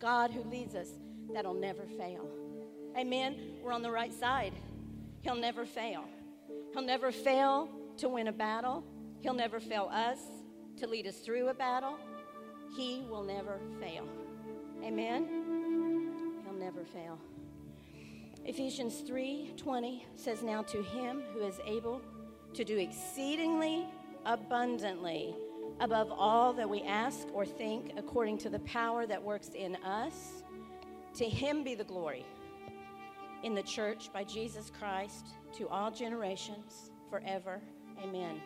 God who leads us that'll never fail. Amen. We're on the right side. He'll never fail. He'll never fail to win a battle. He'll never fail us to lead us through a battle. He will never fail. Amen. He'll never fail. Ephesians 3:20 says now to him who is able to do exceedingly abundantly above all that we ask or think according to the power that works in us to him be the glory in the church by Jesus Christ to all generations forever. Amen.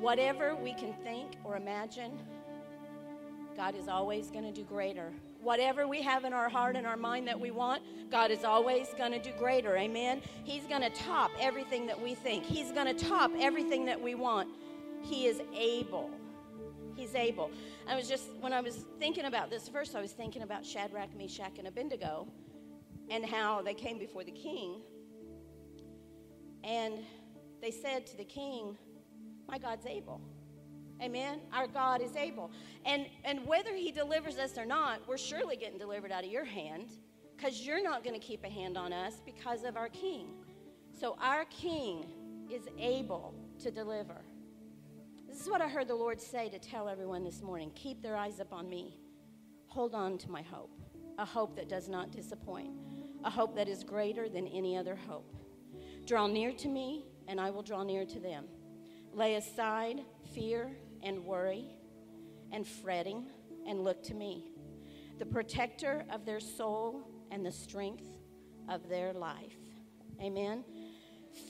Whatever we can think or imagine, God is always going to do greater. Whatever we have in our heart and our mind that we want, God is always going to do greater. Amen. He's going to top everything that we think, He's going to top everything that we want. He is able. He's able. I was just, when I was thinking about this verse, I was thinking about Shadrach, Meshach, and Abednego and how they came before the king. And they said to the king, My God's able. Amen. Our God is able. And and whether he delivers us or not, we're surely getting delivered out of your hand because you're not going to keep a hand on us because of our king. So our king is able to deliver. This is what I heard the Lord say to tell everyone this morning. Keep their eyes up on me. Hold on to my hope, a hope that does not disappoint, a hope that is greater than any other hope. Draw near to me, and I will draw near to them. Lay aside fear and worry and fretting and look to me, the protector of their soul and the strength of their life. Amen.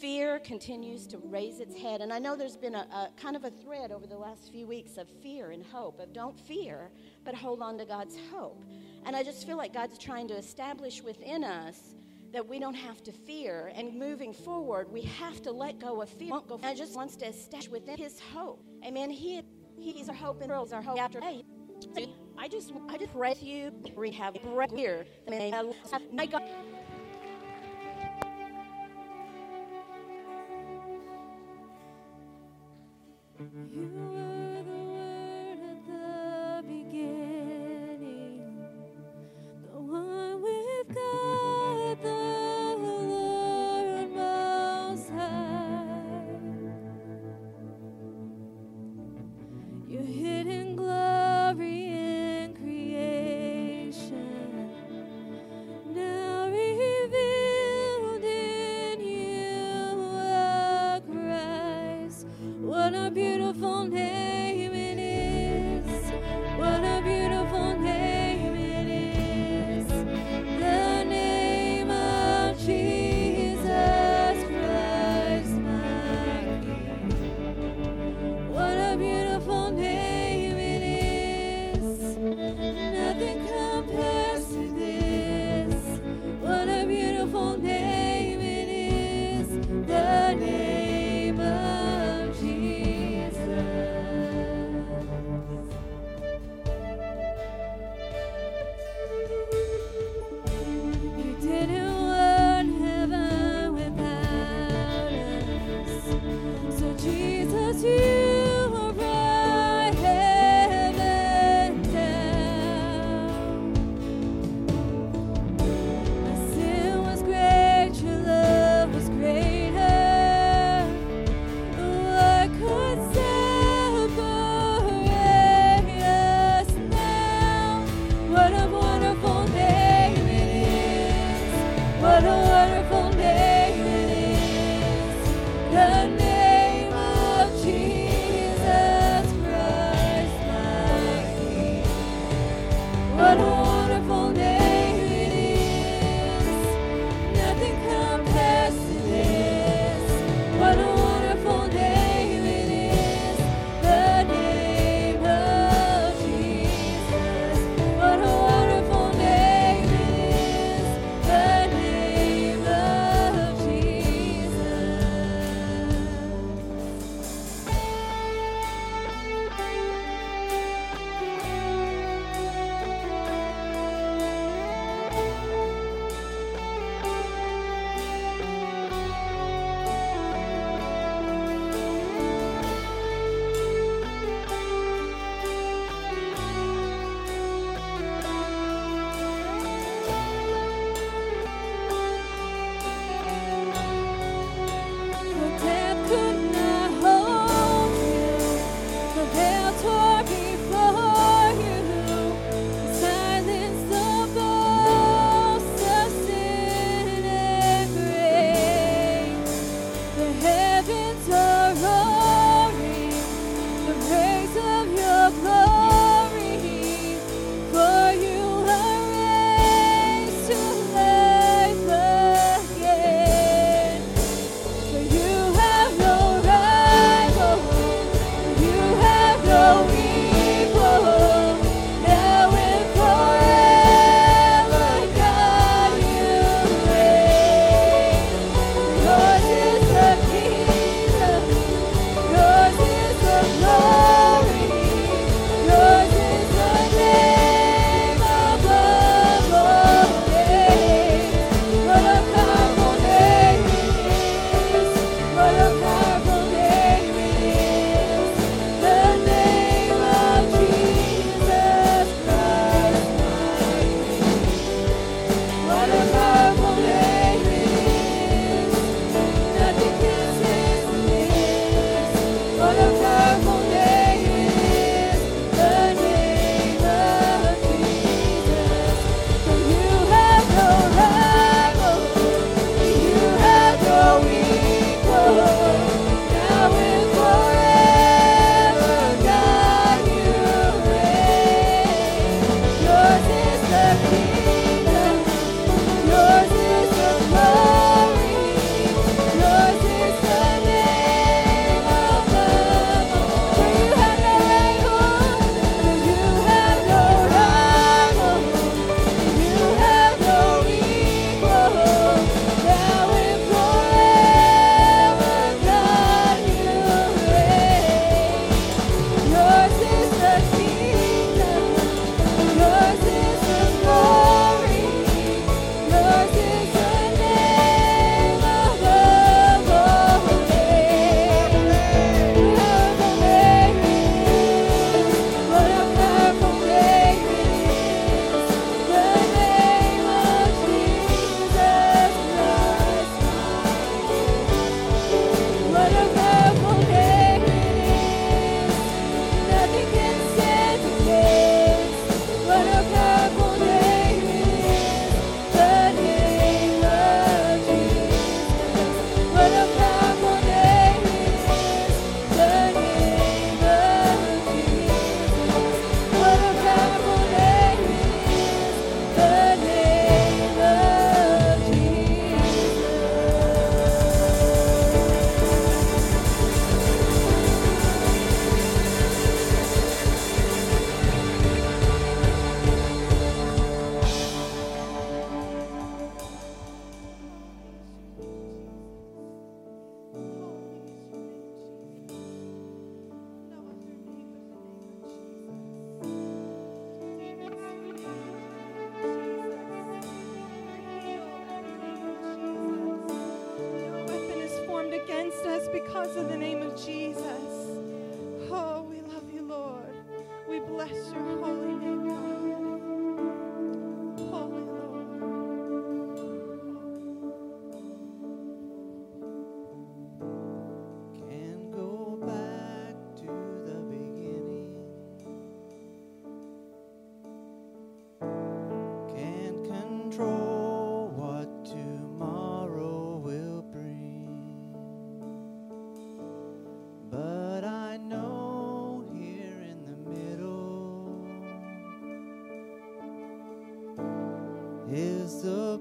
Fear continues to raise its head. And I know there's been a, a, kind of a thread over the last few weeks of fear and hope, of don't fear, but hold on to God's hope. And I just feel like God's trying to establish within us that we don't have to fear. And moving forward, we have to let go of fear. Go. I just wants to establish within His hope. Amen. He He's our hope and He's our hope after day. I just I just pray to you we have here. My God. You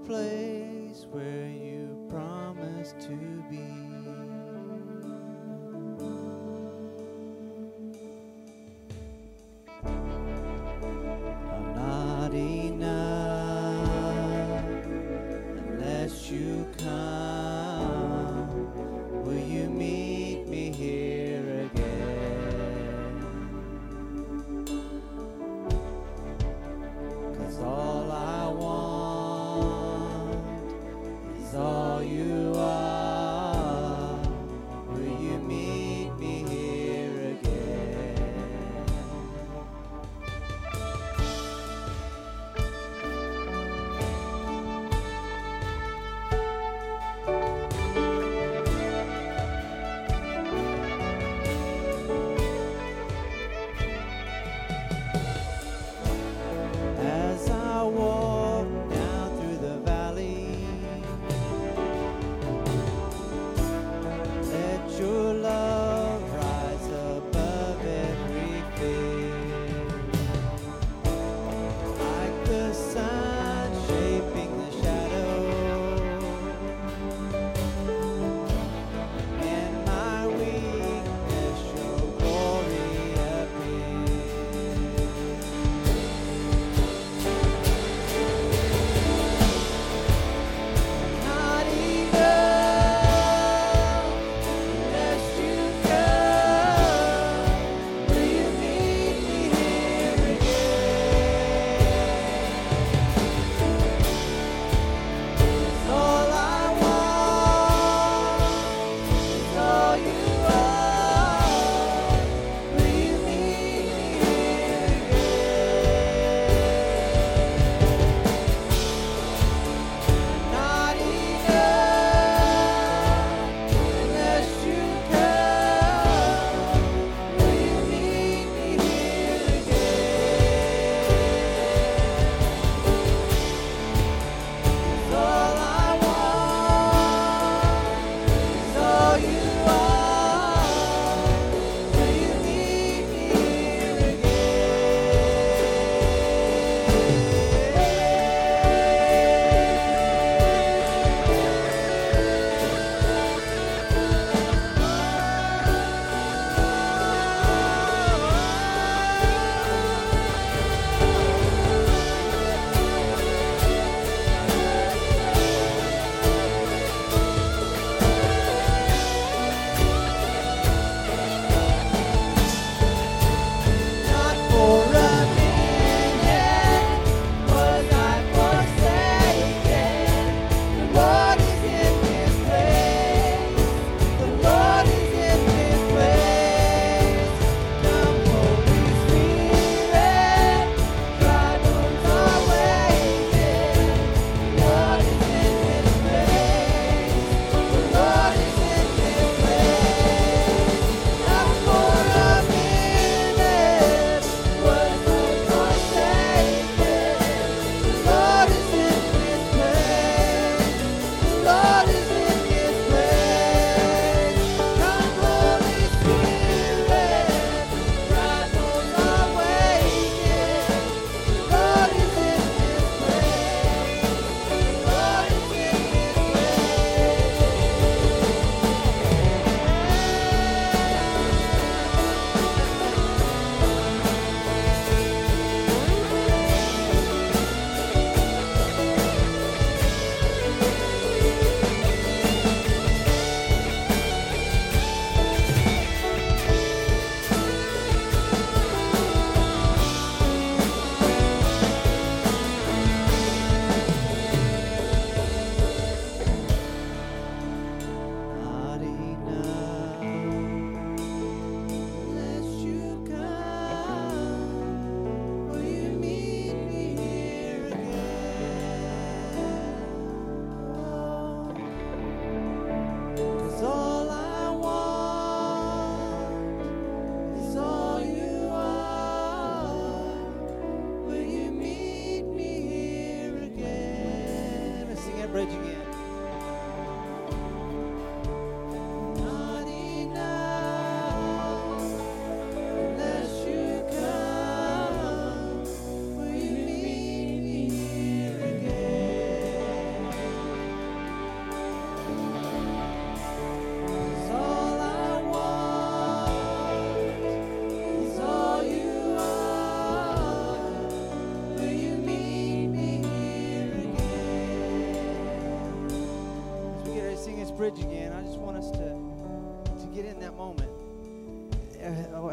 place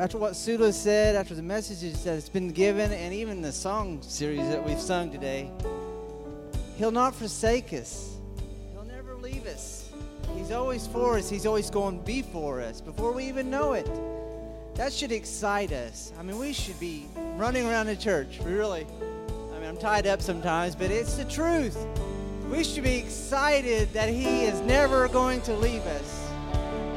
After what Sula said, after the messages that has been given, and even the song series that we've sung today, He'll not forsake us. He'll never leave us. He's always for us. He's always going before us before we even know it. That should excite us. I mean, we should be running around the church. We really, I mean, I'm tied up sometimes, but it's the truth. We should be excited that He is never going to leave us.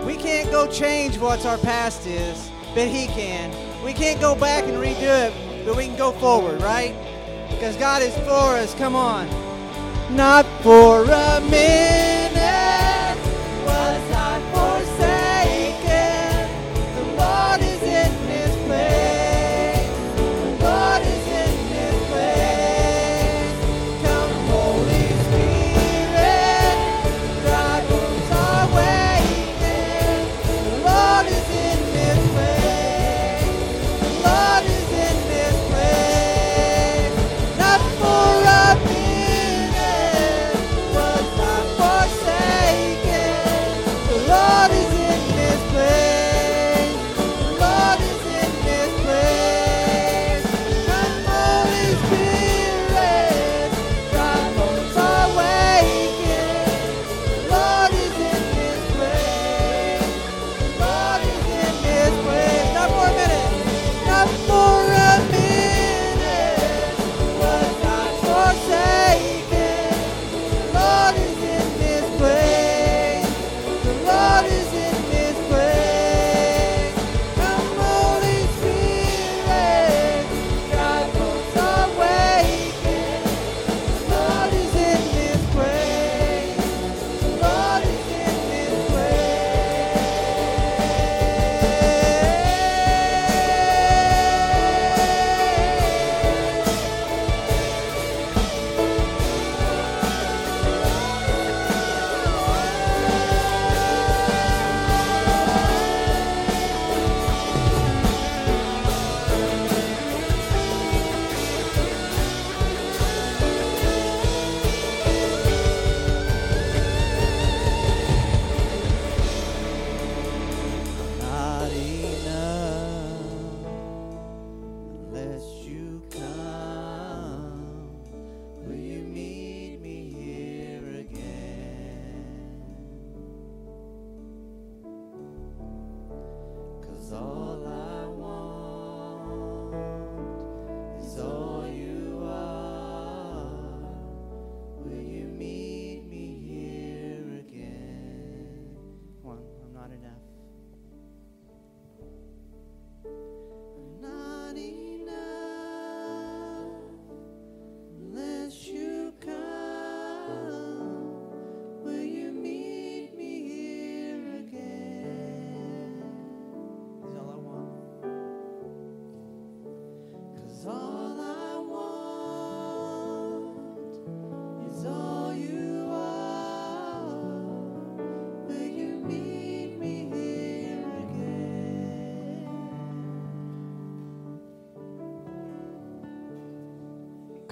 We can't go change what our past is, but He can. We can't go back and redo it, but we can go forward, right? Because God is for us. Come on. Not for a minute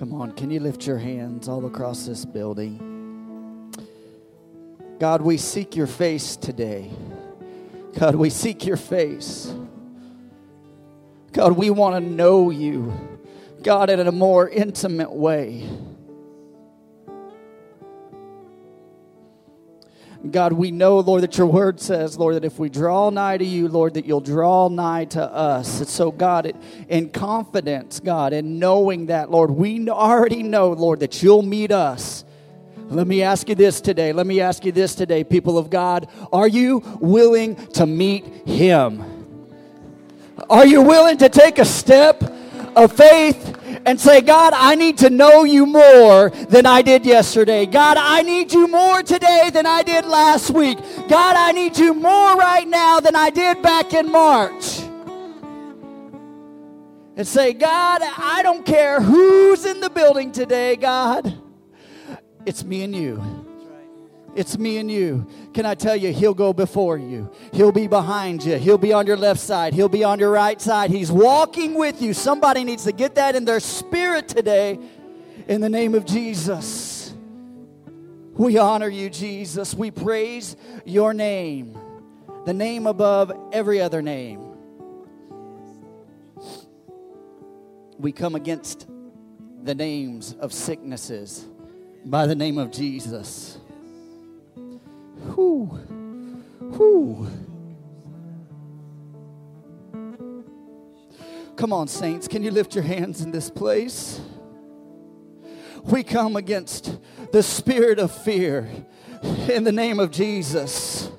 Come on, can you lift your hands all across this building? God, we seek your face today. God, we seek your face. God, we want to know you, God, in a more intimate way. God, we know, Lord, that your word says, Lord, that if we draw nigh to you, Lord, that you'll draw nigh to us. And so, God, in confidence, God, in knowing that, Lord, we already know, Lord, that you'll meet us. Let me ask you this today. Let me ask you this today, people of God. Are you willing to meet him? Are you willing to take a step of faith and say, God, I need to know you more than I did yesterday. God, I need you more today than I did last week. God, I need you more right now than I did back in March. And say, God, I don't care who's in the building today, God. It's me and you. It's me and you. Can I tell you, He'll go before you. He'll be behind you. He'll be on your left side. He'll be on your right side. He's walking with you. Somebody needs to get that in their spirit today in the name of Jesus. We honor you, Jesus. We praise your name, the name above every other name. We come against the names of sicknesses by the name of Jesus. Whew. Whew. Come on, saints. Can you lift your hands in this place? We come against the spirit of fear in the name of Jesus.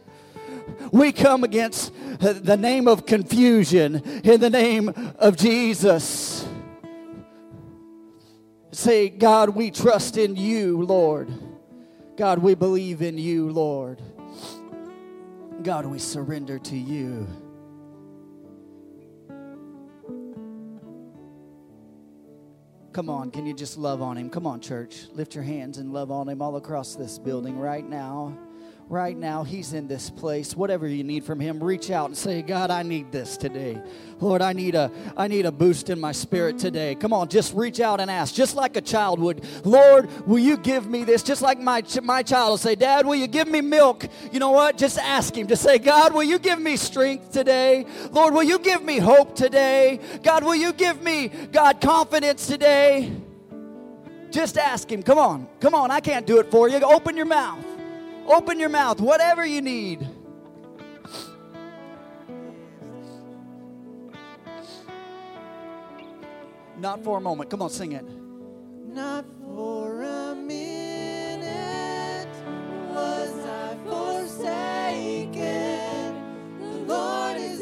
We come against the name of confusion in the name of Jesus. Say, God, we trust in you, Lord. God, we believe in you, Lord. God, we surrender to you. Come on, can you just love on him? Come on, church. Lift your hands and love on him all across this building right now. Right now, he's in this place. Whatever you need from him, reach out and say, God, I need this today. Lord, I need a I need a boost in my spirit today. Come on, just reach out and ask, just like a child would. Lord, will you give me this? Just like my my child will say, Dad, will you give me milk? You know what? Just ask him to say, God, will you give me strength today? Lord, will you give me hope today? God, will you give me God confidence today? Just ask him. Come on. Come on. I can't do it for you. Open your mouth. Open your mouth. Whatever you need. Not for a moment. Come on, sing it. Not for a minute was I forsaken. The Lord is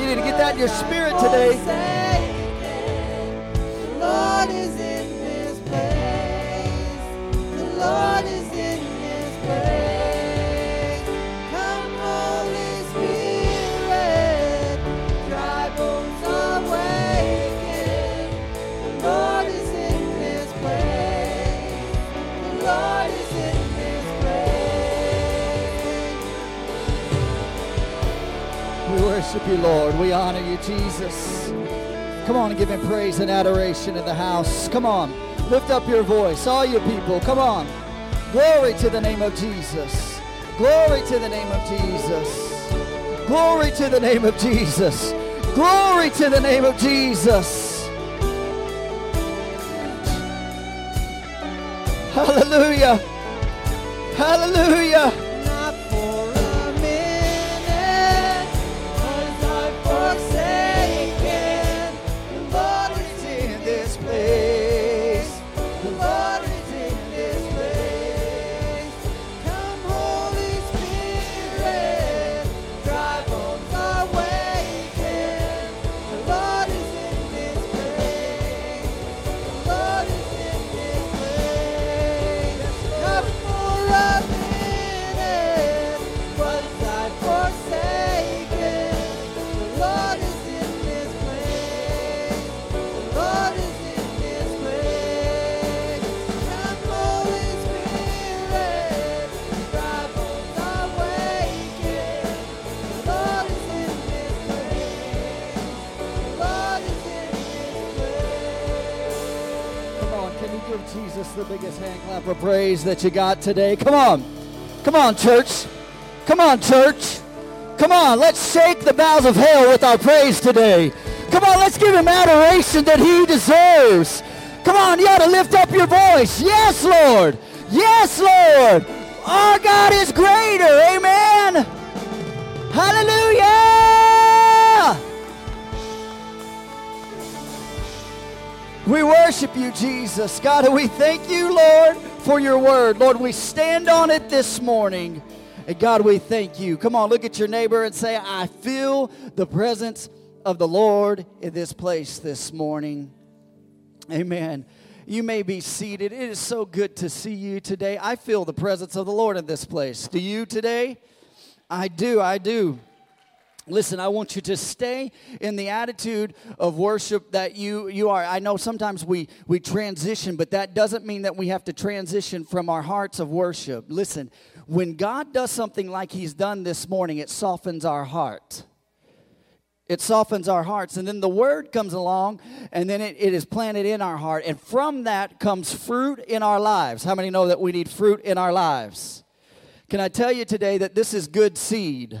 you need to get that in your spirit today. The Lord is in this place. The Lord is We honor you, Jesus. Come on and give him praise and adoration in the house. Come on. Lift up your voice, all you people. Come on. Glory to the name of Jesus. Glory to the name of Jesus. Glory to the name of Jesus. Glory to the name of Jesus. Hallelujah. Hallelujah. Of praise that you got today? Come on. Come on, church. Come on, church. Come on, let's shake the bowels of hell with our praise today. Come on, let's give him adoration that he deserves. Come on, you ought to lift up your voice. Yes, Lord. Yes, Lord. Our God is greater. Amen. Hallelujah. We worship you, Jesus. God, we thank you, Lord, for your word. Lord, we stand on it this morning. And God, we thank you. Come on, look at your neighbor and say, I feel the presence of the Lord in this place this morning. Amen. You may be seated. It is so good to see you today. I feel the presence of the Lord in this place. Do you today? I do. I do. Listen, I want you to stay in the attitude of worship that you, you are. I know sometimes we, we transition, but that doesn't mean that we have to transition from our hearts of worship. Listen, when God does something like He's done this morning, it softens our heart. It softens our hearts. And then the word comes along, and then it, it is planted in our heart. And from that comes fruit in our lives. How many know that we need fruit in our lives? Can I tell you today that this is good seed?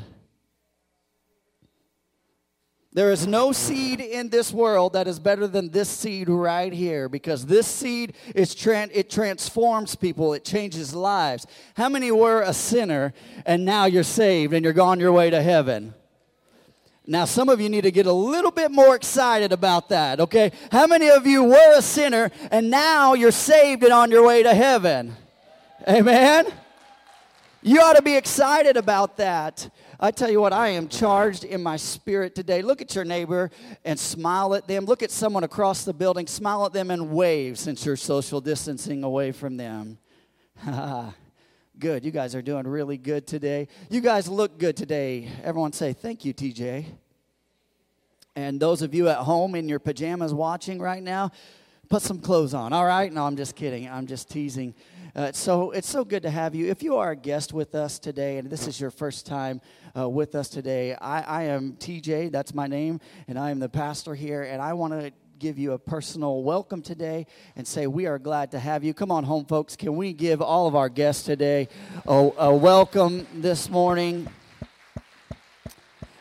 There is no seed in this world that is better than this seed right here because this seed is tran- it transforms people, it changes lives. How many were a sinner and now you're saved and you're on your way to heaven? Now, some of you need to get a little bit more excited about that, okay? How many of you were a sinner and now you're saved and on your way to heaven? Amen? You ought to be excited about that. I tell you what, I am charged in my spirit today. Look at your neighbor and smile at them. Look at someone across the building, smile at them and wave since you're social distancing away from them. good. You guys are doing really good today. You guys look good today. Everyone say, Thank you, TJ. And those of you at home in your pajamas watching right now, put some clothes on, all right? No, I'm just kidding. I'm just teasing. Uh, so it's so good to have you. If you are a guest with us today, and this is your first time uh, with us today, I, I am TJ, that's my name, and I am the pastor here, and I want to give you a personal welcome today and say we are glad to have you. Come on home, folks. Can we give all of our guests today a, a welcome this morning?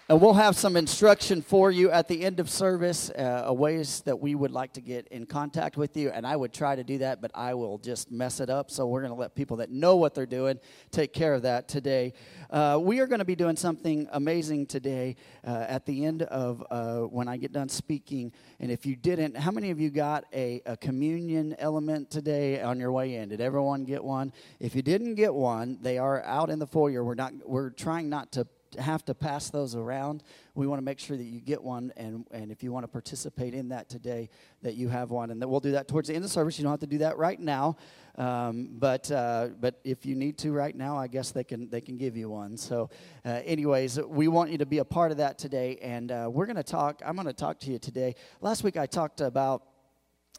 And we'll have some instruction for you at the end of service, uh, ways that we would like to get in contact with you. And I would try to do that, but I will just mess it up. So we're going to let people that know what they're doing take care of that today. Uh, we are going to be doing something amazing today uh, at the end of uh, when I get done speaking. And if you didn't, how many of you got a, a communion element today on your way in? Did everyone get one? If you didn't get one, they are out in the foyer. We're not. We're trying not to have to pass those around. We want to make sure that you get one, and, and if you want to participate in that today, that you have one. And that we'll do that towards the end of service. You don't have to do that right now, um, but uh, but if you need to right now, I guess they can they can give you one. So, uh, anyways, we want you to be a part of that today, and uh, we're going to talk. I'm going to talk to you today. Last week I talked about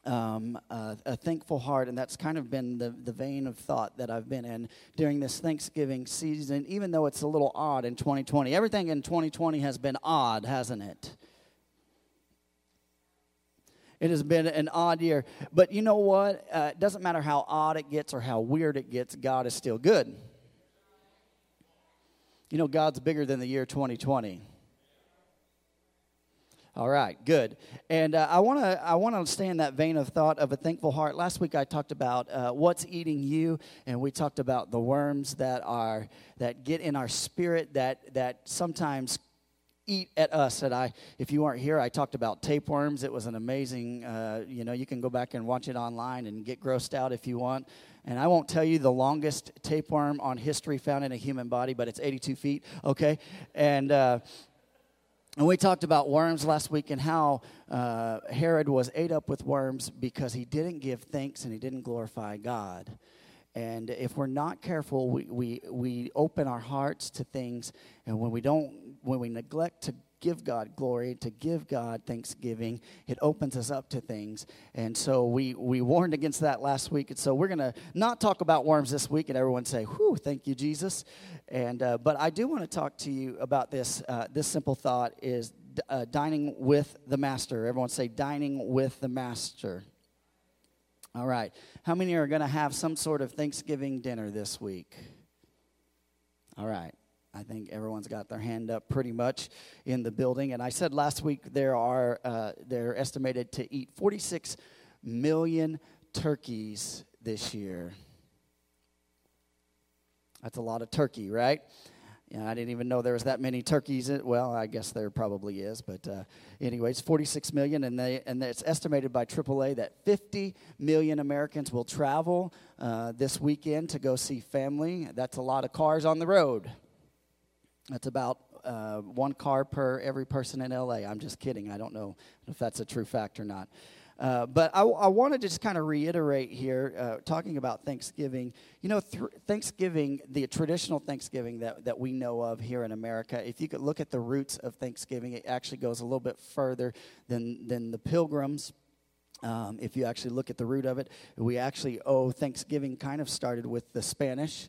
um, uh, a thankful heart, and that's kind of been the, the vein of thought that I've been in during this Thanksgiving season, even though it's a little odd in 2020. Everything in 2020 has been odd, hasn't it? It has been an odd year. But you know what? Uh, it doesn't matter how odd it gets or how weird it gets, God is still good. You know, God's bigger than the year 2020. All right, good. And uh, I want to I want to stay in that vein of thought of a thankful heart. Last week I talked about uh, what's eating you, and we talked about the worms that are that get in our spirit that that sometimes eat at us. And I, if you weren't here, I talked about tapeworms. It was an amazing. Uh, you know, you can go back and watch it online and get grossed out if you want. And I won't tell you the longest tapeworm on history found in a human body, but it's 82 feet. Okay, and uh, and we talked about worms last week and how uh, Herod was ate up with worms because he didn't give thanks and he didn't glorify God. And if we're not careful, we, we, we open our hearts to things, and when we don't, when we neglect to give God glory, to give God thanksgiving. It opens us up to things. And so we, we warned against that last week. And so we're going to not talk about worms this week. And everyone say, whew, thank you, Jesus. And, uh, but I do want to talk to you about this. Uh, this simple thought is uh, dining with the master. Everyone say, dining with the master. All right. How many are going to have some sort of Thanksgiving dinner this week? All right. I think everyone's got their hand up pretty much in the building. And I said last week there are uh, they're estimated to eat 46 million turkeys this year. That's a lot of turkey, right? Yeah, I didn't even know there was that many turkeys. Well, I guess there probably is, but uh, anyways, 46 million, and they and it's estimated by AAA that 50 million Americans will travel uh, this weekend to go see family. That's a lot of cars on the road. That's about uh, one car per every person in LA. I'm just kidding. I don't know if that's a true fact or not. Uh, but I, I want to just kind of reiterate here, uh, talking about Thanksgiving. You know, th- Thanksgiving, the traditional Thanksgiving that, that we know of here in America, if you could look at the roots of Thanksgiving, it actually goes a little bit further than, than the pilgrims. Um, if you actually look at the root of it, we actually owe Thanksgiving kind of started with the Spanish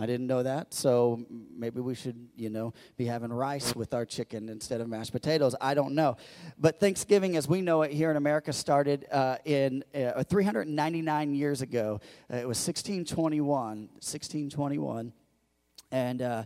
I didn't know that, so maybe we should, you know, be having rice with our chicken instead of mashed potatoes. I don't know. But Thanksgiving, as we know it here in America, started uh, in uh, 399 years ago. Uh, it was 1621. 1621. And uh,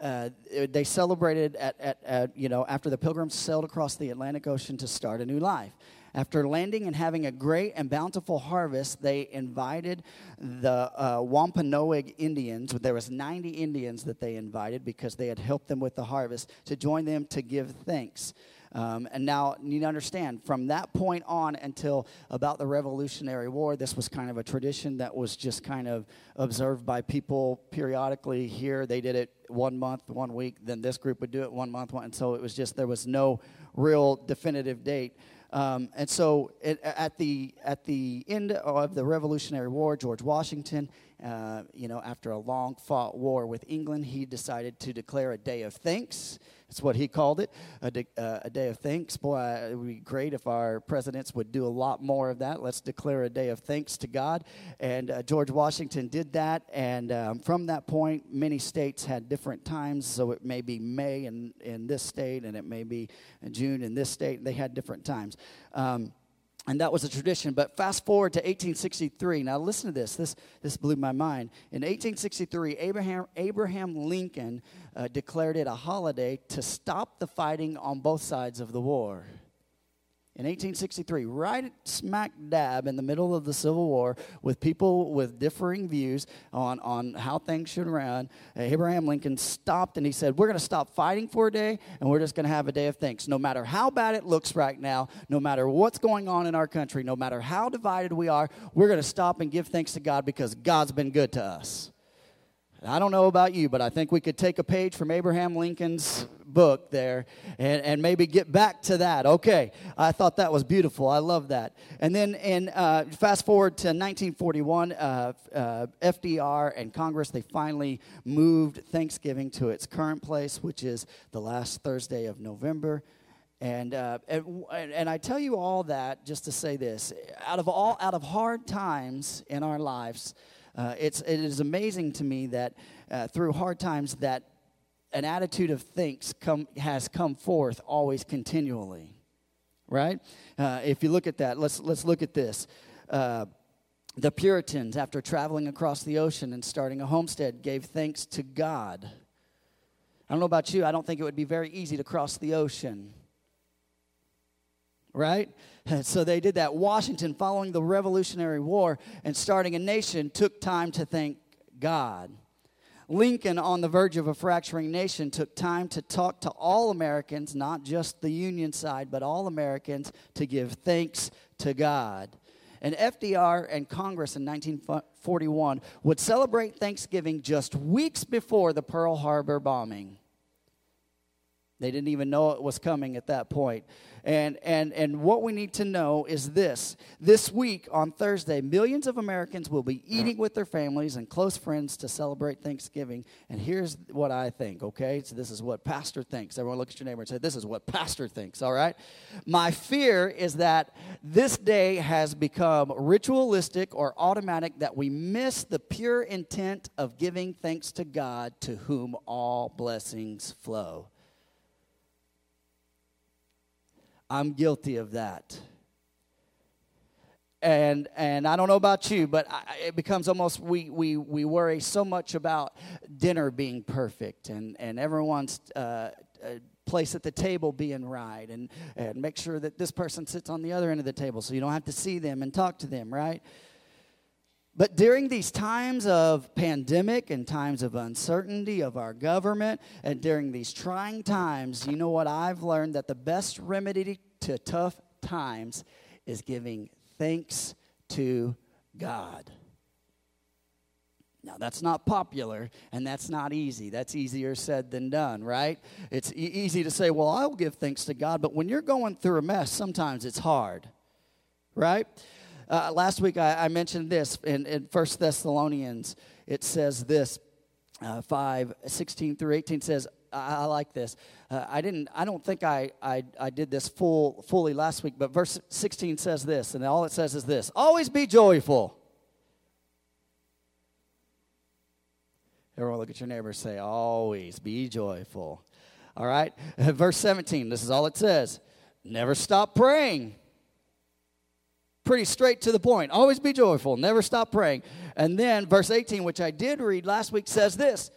uh, they celebrated at, at, at, you know, after the pilgrims sailed across the Atlantic Ocean to start a new life. After landing and having a great and bountiful harvest, they invited the uh, Wampanoag Indians. There was 90 Indians that they invited because they had helped them with the harvest to join them to give thanks. Um, and now you need to understand from that point on until about the Revolutionary War, this was kind of a tradition that was just kind of observed by people periodically here. They did it one month, one week, then this group would do it one month, one, and so it was just there was no real definitive date. Um, and so it, at, the, at the end of the Revolutionary War, George Washington, uh, you know, after a long fought war with England, he decided to declare a day of thanks that's what he called it, a, de- uh, a day of thanks. Boy, it would be great if our presidents would do a lot more of that. Let's declare a day of thanks to God. And uh, George Washington did that. And um, from that point, many states had different times. So it may be May in, in this state, and it may be June in this state. They had different times. Um, and that was a tradition. But fast forward to 1863. Now listen to this. This this blew my mind. In 1863, Abraham Abraham Lincoln uh, declared it a holiday to stop the fighting on both sides of the war in 1863, right smack dab in the middle of the Civil War, with people with differing views on, on how things should run, Abraham Lincoln stopped and he said, We're going to stop fighting for a day and we're just going to have a day of thanks. No matter how bad it looks right now, no matter what's going on in our country, no matter how divided we are, we're going to stop and give thanks to God because God's been good to us. I don't know about you, but I think we could take a page from Abraham Lincoln's book there and, and maybe get back to that. Okay, I thought that was beautiful. I love that. And then in uh, fast forward to 1941, uh, uh, FDR and Congress, they finally moved Thanksgiving to its current place, which is the last Thursday of November. And, uh, and, and I tell you all that just to say this out of all out of hard times in our lives, uh, it's, it is amazing to me that uh, through hard times that an attitude of thanks come, has come forth always continually right? Uh, if you look at that let's, let's look at this. Uh, the puritans after traveling across the ocean and starting a homestead gave thanks to god. I don't know about you i don't think it would be very easy to cross the ocean right? So they did that. Washington, following the Revolutionary War and starting a nation, took time to thank God. Lincoln, on the verge of a fracturing nation, took time to talk to all Americans, not just the Union side, but all Americans, to give thanks to God. And FDR and Congress in 1941 would celebrate Thanksgiving just weeks before the Pearl Harbor bombing. They didn't even know it was coming at that point. And, and, and what we need to know is this this week on Thursday, millions of Americans will be eating with their families and close friends to celebrate Thanksgiving. And here's what I think, okay? So, this is what Pastor thinks. Everyone look at your neighbor and say, This is what Pastor thinks, all right? My fear is that this day has become ritualistic or automatic, that we miss the pure intent of giving thanks to God to whom all blessings flow. I'm guilty of that. And and I don't know about you, but I, it becomes almost we we we worry so much about dinner being perfect and and everyone's uh, uh, place at the table being right and and make sure that this person sits on the other end of the table so you don't have to see them and talk to them, right? But during these times of pandemic and times of uncertainty of our government, and during these trying times, you know what I've learned that the best remedy to tough times is giving thanks to God. Now, that's not popular and that's not easy. That's easier said than done, right? It's e- easy to say, well, I'll give thanks to God, but when you're going through a mess, sometimes it's hard, right? Uh, last week I, I, mentioned this in, in 1 Thessalonians. It says this uh, 5 16 through 18 says, I, I like this. Uh, I didn't. I don't think I, I I did this full fully last week, but verse 16 says this, and all it says is this: Always be joyful. Everyone, look at your neighbor. Say, always be joyful. All right. Verse 17. This is all it says. Never stop praying pretty straight to the point. Always be joyful, never stop praying. And then verse 18, which I did read last week, says this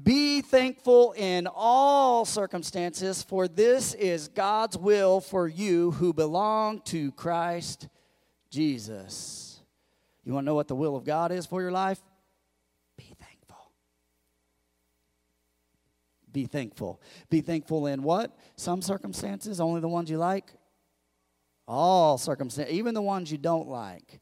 Be thankful in all circumstances, for this is God's will for you who belong to Christ Jesus. You want to know what the will of God is for your life? Be thankful. Be thankful. Be thankful in what? Some circumstances, only the ones you like all circumstances, even the ones you don't like.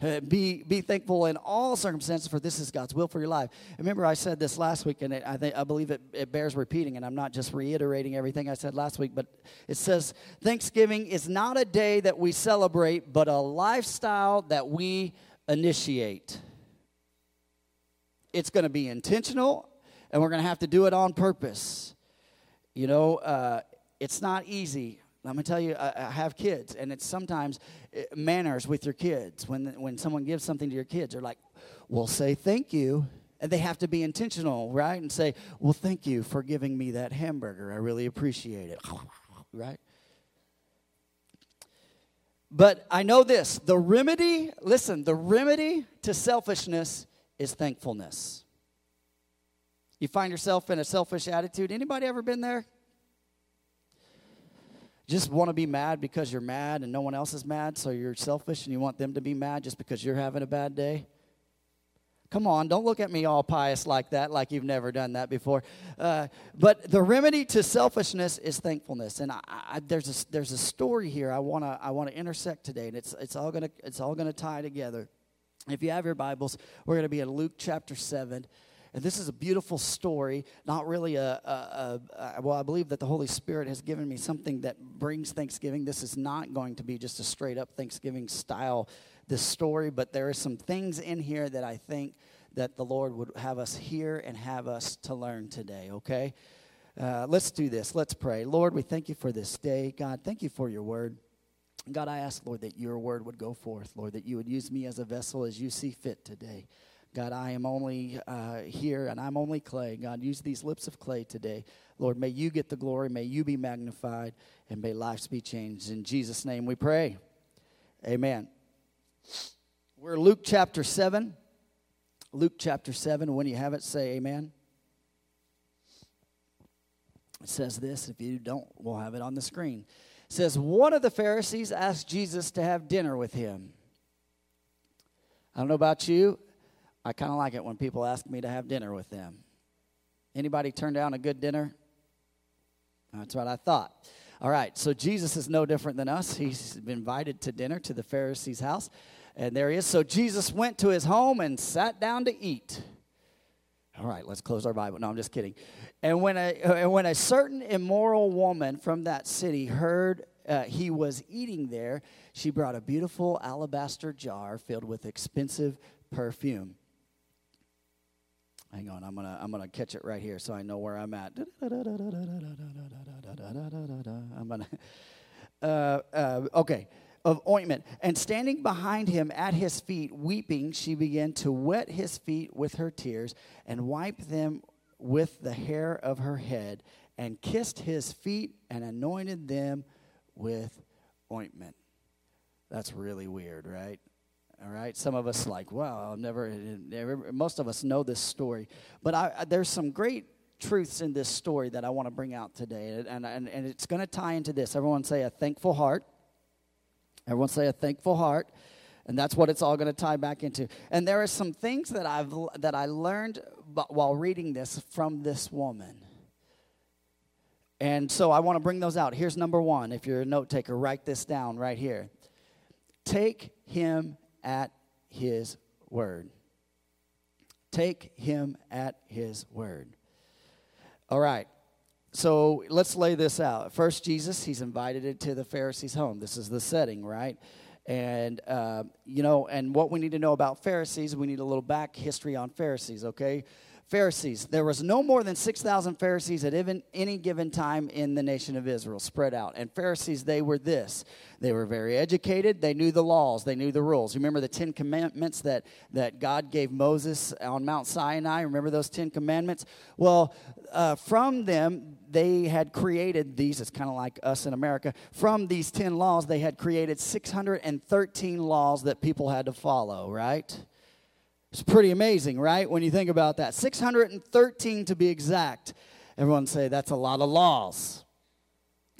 Be, be thankful in all circumstances, for this is God's will for your life. Remember, I said this last week, and it, I, think, I believe it, it bears repeating, and I'm not just reiterating everything I said last week, but it says Thanksgiving is not a day that we celebrate, but a lifestyle that we initiate. It's going to be intentional, and we're going to have to do it on purpose. You know, uh, it's not easy let me tell you, I, I have kids, and it's sometimes eh, manners with your kids. When, when someone gives something to your kids, they're like, well, say thank you. And they have to be intentional, right? And say, well, thank you for giving me that hamburger. I really appreciate it, right? But I know this the remedy, listen, the remedy to selfishness is thankfulness. You find yourself in a selfish attitude. Anybody ever been there? Just want to be mad because you're mad and no one else is mad, so you're selfish and you want them to be mad just because you're having a bad day? Come on, don't look at me all pious like that, like you've never done that before. Uh, but the remedy to selfishness is thankfulness, and I, I, there's a there's a story here I wanna I wanna intersect today, and it's it's all gonna it's all gonna tie together. If you have your Bibles, we're gonna be in Luke chapter seven. And this is a beautiful story, not really a, a, a, well, I believe that the Holy Spirit has given me something that brings Thanksgiving. This is not going to be just a straight up Thanksgiving style, this story, but there are some things in here that I think that the Lord would have us hear and have us to learn today, okay? Uh, let's do this. Let's pray. Lord, we thank you for this day. God, thank you for your word. God, I ask, Lord, that your word would go forth, Lord, that you would use me as a vessel as you see fit today. God, I am only uh, here and I'm only clay. God, use these lips of clay today. Lord, may you get the glory, may you be magnified, and may lives be changed. In Jesus' name we pray. Amen. We're Luke chapter 7. Luke chapter 7. When you have it, say amen. It says this. If you don't, we'll have it on the screen. It says, One of the Pharisees asked Jesus to have dinner with him. I don't know about you. I kind of like it when people ask me to have dinner with them. Anybody turn down a good dinner? That's what I thought. All right, so Jesus is no different than us. He's been invited to dinner to the Pharisee's house, and there he is. So Jesus went to his home and sat down to eat. All right, let's close our Bible. No, I'm just kidding. And when a, and when a certain immoral woman from that city heard uh, he was eating there, she brought a beautiful alabaster jar filled with expensive perfume. Hang on, I'm gonna I'm gonna catch it right here so I know where I'm at. I'm gonna uh, uh, okay. Of ointment. And standing behind him at his feet weeping she began to wet his feet with her tears and wipe them with the hair of her head and kissed his feet and anointed them with ointment. That's really weird right all right, some of us like, wow, I'll never, never. Most of us know this story, but I, there's some great truths in this story that I want to bring out today, and and, and it's going to tie into this. Everyone say a thankful heart. Everyone say a thankful heart. And that's what it's all going to tie back into. And there are some things that I've that I learned while reading this from this woman. And so I want to bring those out. Here's number 1. If you're a note taker, write this down right here. Take him at his word. Take him at his word. All right. So let's lay this out. First, Jesus, he's invited into the Pharisees' home. This is the setting, right? And, uh, you know, and what we need to know about Pharisees, we need a little back history on Pharisees, okay? Pharisees, there was no more than 6,000 Pharisees at even, any given time in the nation of Israel, spread out. And Pharisees, they were this. They were very educated. They knew the laws. They knew the rules. Remember the Ten Commandments that, that God gave Moses on Mount Sinai? Remember those Ten Commandments? Well, uh, from them, they had created these. It's kind of like us in America. From these 10 laws, they had created 613 laws that people had to follow, right? It's pretty amazing, right? When you think about that. 613 to be exact. Everyone say that's a lot of laws.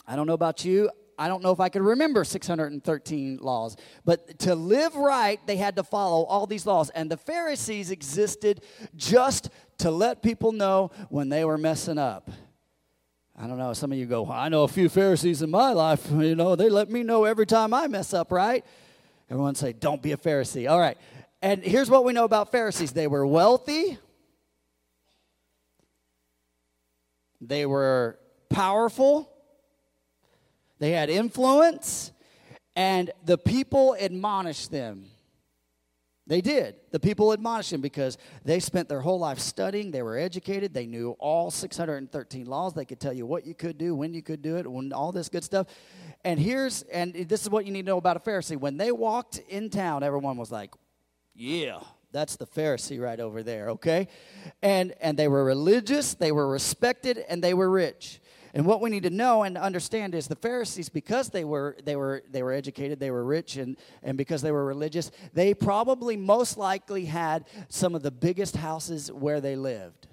I don't know about you. I don't know if I could remember 613 laws. But to live right, they had to follow all these laws. And the Pharisees existed just to let people know when they were messing up. I don't know. Some of you go, I know a few Pharisees in my life. You know, they let me know every time I mess up, right? Everyone say, don't be a Pharisee. All right. And here's what we know about Pharisees they were wealthy, they were powerful, they had influence, and the people admonished them. They did. The people admonished them because they spent their whole life studying. They were educated. They knew all 613 laws. They could tell you what you could do, when you could do it, when all this good stuff. And here's, and this is what you need to know about a Pharisee. When they walked in town, everyone was like, yeah, that's the Pharisee right over there, okay? And and they were religious, they were respected, and they were rich. And what we need to know and understand is the Pharisees, because they were they were they were educated, they were rich, and and because they were religious, they probably most likely had some of the biggest houses where they lived.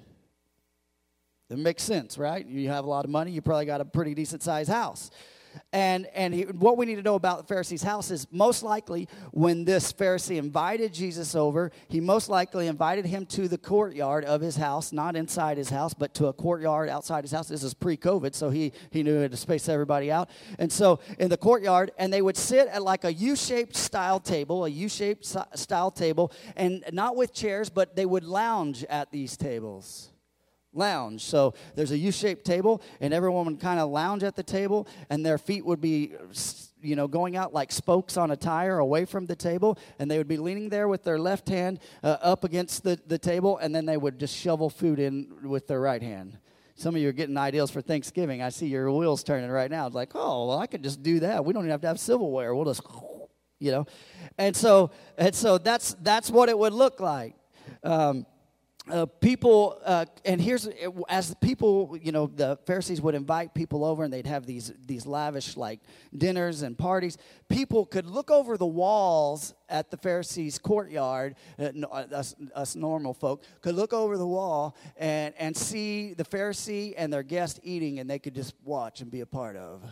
It makes sense, right? You have a lot of money, you probably got a pretty decent sized house. And, and he, what we need to know about the Pharisee's house is most likely when this Pharisee invited Jesus over, he most likely invited him to the courtyard of his house, not inside his house, but to a courtyard outside his house. This is pre COVID, so he, he knew to space everybody out. And so in the courtyard, and they would sit at like a U shaped style table, a U shaped style table, and not with chairs, but they would lounge at these tables lounge. So there's a U-shaped table, and everyone would kind of lounge at the table, and their feet would be, you know, going out like spokes on a tire away from the table, and they would be leaning there with their left hand uh, up against the, the table, and then they would just shovel food in with their right hand. Some of you are getting ideas for Thanksgiving. I see your wheels turning right now. It's like, oh, well, I could just do that. We don't even have to have silverware. We'll just, you know, and so and so that's that's what it would look like. Um, uh, people uh, and here's as people you know the pharisees would invite people over and they'd have these these lavish like dinners and parties people could look over the walls at the pharisees courtyard uh, us, us normal folk could look over the wall and and see the pharisee and their guest eating and they could just watch and be a part of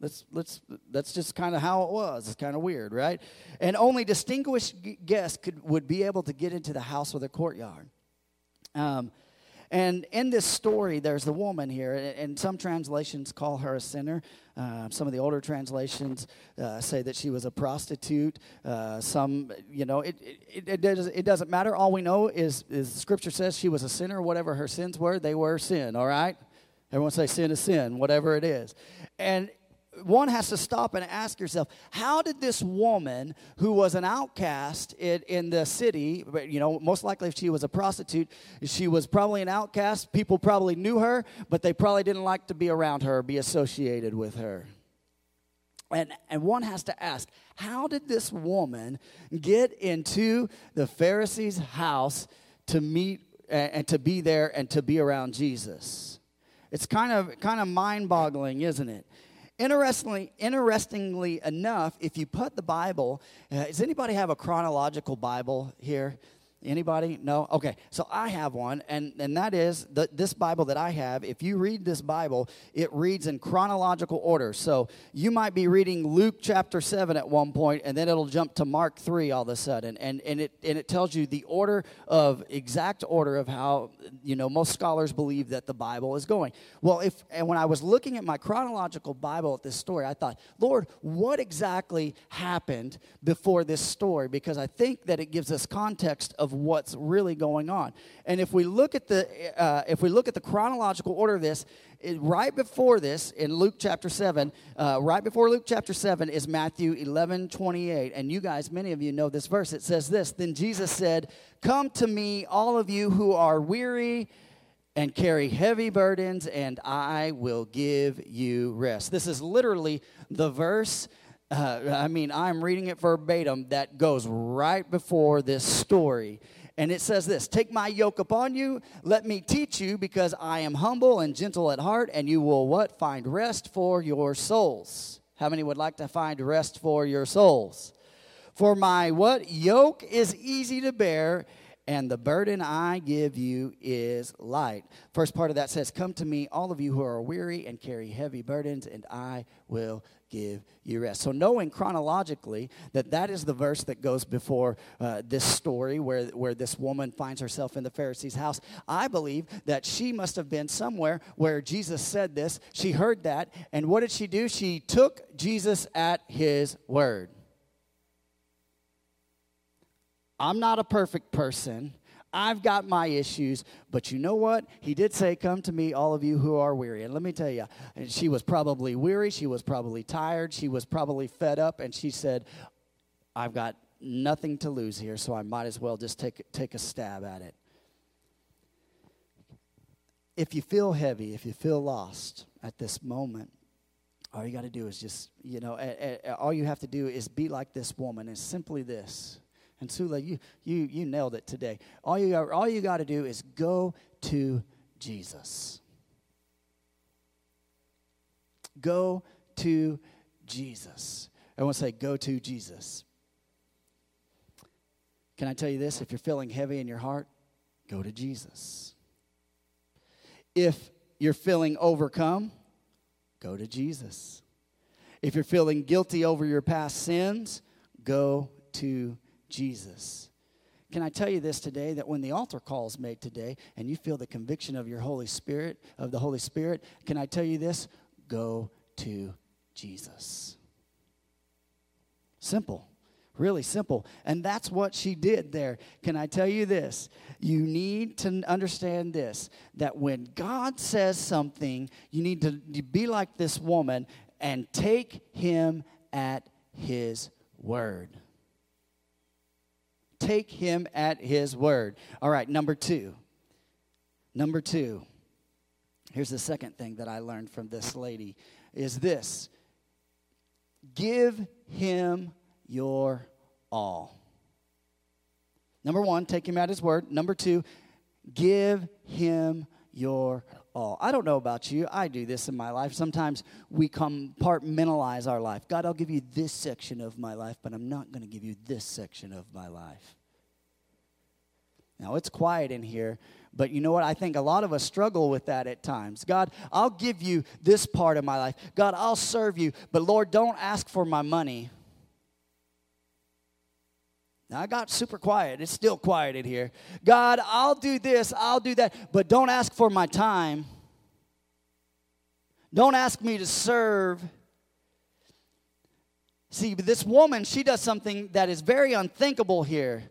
Let's, let's, that's just kind of how it was. It's kind of weird, right? And only distinguished guests could, would be able to get into the house or the courtyard. Um, and in this story, there's the woman here, and some translations call her a sinner. Uh, some of the older translations uh, say that she was a prostitute. Uh, some, you know, it, it, it, does, it doesn't matter. All we know is, is Scripture says she was a sinner. Whatever her sins were, they were sin, all right? Everyone say sin is sin, whatever it is. And one has to stop and ask yourself how did this woman who was an outcast in, in the city you know most likely if she was a prostitute she was probably an outcast. People probably knew her but they probably didn't like to be around her be associated with her. And, and one has to ask how did this woman get into the pharisee's house to meet and to be there and to be around jesus? It's kind of kind of mind-boggling isn't it Interestingly, interestingly enough, if you put the Bible, uh, does anybody have a chronological Bible here? Anybody? No? Okay. So I have one, and, and that is the, this Bible that I have. If you read this Bible, it reads in chronological order. So you might be reading Luke chapter 7 at one point, and then it'll jump to Mark 3 all of a sudden. And, and, it, and it tells you the order of, exact order of how, you know, most scholars believe that the Bible is going. Well, if, and when I was looking at my chronological Bible at this story, I thought, Lord, what exactly happened before this story? Because I think that it gives us context of what's really going on. And if we look at the uh, if we look at the chronological order of this, it, right before this in Luke chapter seven, uh, right before Luke chapter seven is Matthew eleven twenty eight, and you guys, many of you know this verse. It says this: Then Jesus said, "Come to me, all of you who are weary." and carry heavy burdens, and I will give you rest. This is literally the verse uh, I mean, I'm reading it verbatim, that goes right before this story. And it says this Take my yoke upon you, let me teach you, because I am humble and gentle at heart, and you will what? Find rest for your souls. How many would like to find rest for your souls? For my what? Yoke is easy to bear, and the burden I give you is light. First part of that says, Come to me, all of you who are weary and carry heavy burdens, and I will give you rest. So, knowing chronologically that that is the verse that goes before uh, this story where, where this woman finds herself in the Pharisee's house, I believe that she must have been somewhere where Jesus said this. She heard that, and what did she do? She took Jesus at his word. I'm not a perfect person. I've got my issues, but you know what? He did say, Come to me, all of you who are weary. And let me tell you, she was probably weary, she was probably tired, she was probably fed up, and she said, I've got nothing to lose here, so I might as well just take, take a stab at it. If you feel heavy, if you feel lost at this moment, all you got to do is just, you know, all you have to do is be like this woman. and simply this and Sula, you, you, you nailed it today. All you, got, all you got to do is go to Jesus. Go to Jesus. I want to say, go to Jesus. Can I tell you this? If you're feeling heavy in your heart, go to Jesus. If you're feeling overcome, go to Jesus. If you're feeling guilty over your past sins, go to Jesus. Can I tell you this today that when the altar call is made today and you feel the conviction of your Holy Spirit, of the Holy Spirit, can I tell you this? Go to Jesus. Simple. Really simple. And that's what she did there. Can I tell you this? You need to understand this that when God says something, you need to be like this woman and take him at his word take him at his word. All right, number two. Number two. Here's the second thing that I learned from this lady is this give him your all. Number one, take him at his word. Number two, give him your all. I don't know about you. I do this in my life. Sometimes we compartmentalize our life. God, I'll give you this section of my life, but I'm not going to give you this section of my life. Now, it's quiet in here, but you know what? I think a lot of us struggle with that at times. God, I'll give you this part of my life. God, I'll serve you, but Lord, don't ask for my money. Now, I got super quiet. It's still quiet in here. God, I'll do this, I'll do that, but don't ask for my time. Don't ask me to serve. See, this woman, she does something that is very unthinkable here.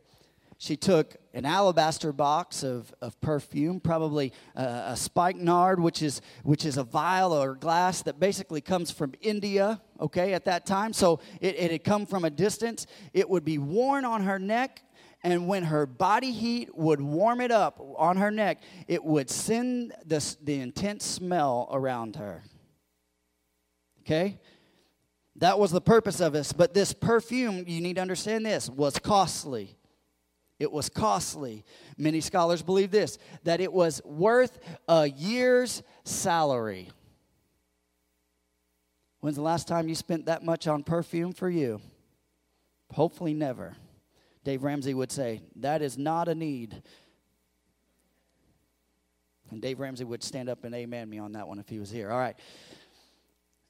She took an alabaster box of, of perfume, probably a, a spikenard, which is, which is a vial or glass that basically comes from India, okay, at that time. So it, it had come from a distance. It would be worn on her neck, and when her body heat would warm it up on her neck, it would send the, the intense smell around her. Okay? That was the purpose of this. But this perfume, you need to understand this, was costly. It was costly. Many scholars believe this that it was worth a year's salary. When's the last time you spent that much on perfume for you? Hopefully, never. Dave Ramsey would say, That is not a need. And Dave Ramsey would stand up and amen me on that one if he was here. All right.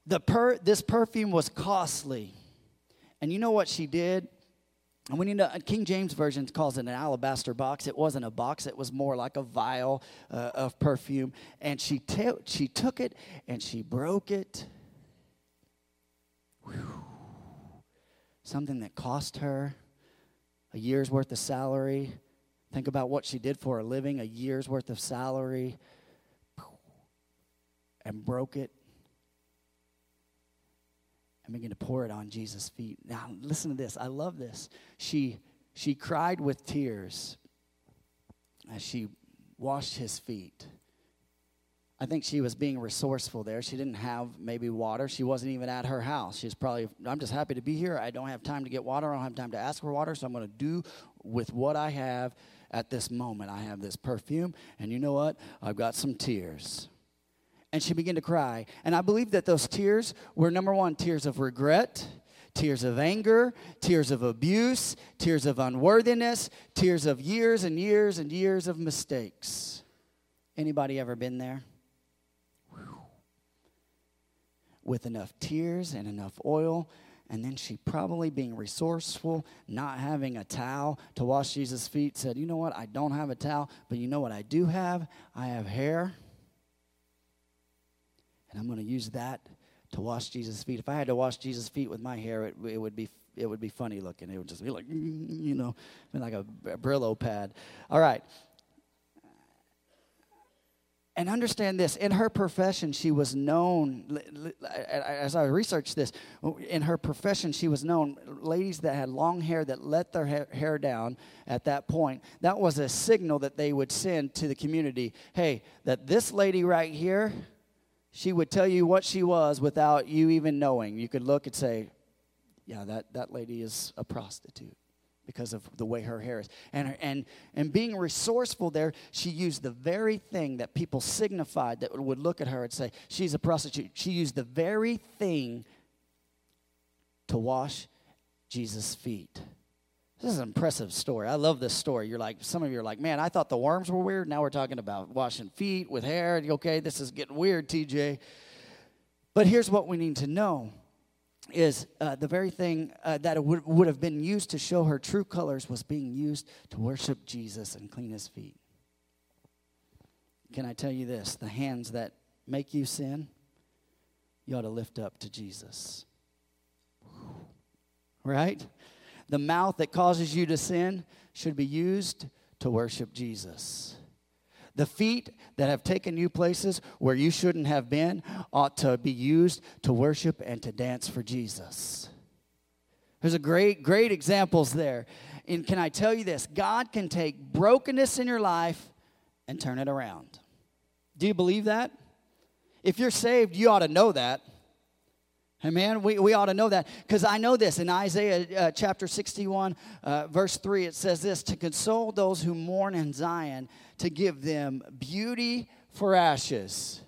The per, this perfume was costly. And you know what she did? And we need to, King James Version calls it an alabaster box. It wasn't a box, it was more like a vial uh, of perfume. And she, ta- she took it and she broke it. Whew. Something that cost her a year's worth of salary. Think about what she did for a living, a year's worth of salary, and broke it and began to pour it on Jesus' feet. Now, listen to this. I love this. She, she cried with tears as she washed his feet. I think she was being resourceful there. She didn't have maybe water. She wasn't even at her house. She's probably, I'm just happy to be here. I don't have time to get water. I don't have time to ask for water, so I'm going to do with what I have at this moment. I have this perfume, and you know what? I've got some tears and she began to cry. And I believe that those tears were number one, tears of regret, tears of anger, tears of abuse, tears of unworthiness, tears of years and years and years of mistakes. Anybody ever been there? With enough tears and enough oil, and then she probably being resourceful, not having a towel to wash Jesus' feet, said, You know what? I don't have a towel, but you know what I do have? I have hair and I'm going to use that to wash Jesus' feet. If I had to wash Jesus' feet with my hair, it, it would be it would be funny looking. It would just be like you know, like a, a Brillo pad. All right. And understand this in her profession, she was known, as I researched this, in her profession, she was known. Ladies that had long hair that let their hair down at that point, that was a signal that they would send to the community hey, that this lady right here, she would tell you what she was without you even knowing. You could look and say, yeah, that, that lady is a prostitute because of the way her hair is. And, and, and being resourceful there, she used the very thing that people signified that would look at her and say, she's a prostitute. She used the very thing to wash Jesus' feet. This is an impressive story. I love this story. You're like, some of you are like, man, I thought the worms were weird. Now we're talking about washing feet with hair. Okay, this is getting weird, TJ. But here's what we need to know is uh, the very thing uh, that would, would have been used to show her true colors was being used to worship Jesus and clean his feet. Can I tell you this? The hands that make you sin, you ought to lift up to Jesus. Right? The mouth that causes you to sin should be used to worship Jesus. The feet that have taken you places where you shouldn't have been ought to be used to worship and to dance for Jesus. There's a great, great examples there. And can I tell you this? God can take brokenness in your life and turn it around. Do you believe that? If you're saved, you ought to know that. Amen. We, we ought to know that because I know this in Isaiah uh, chapter 61, uh, verse 3, it says this to console those who mourn in Zion, to give them beauty for ashes.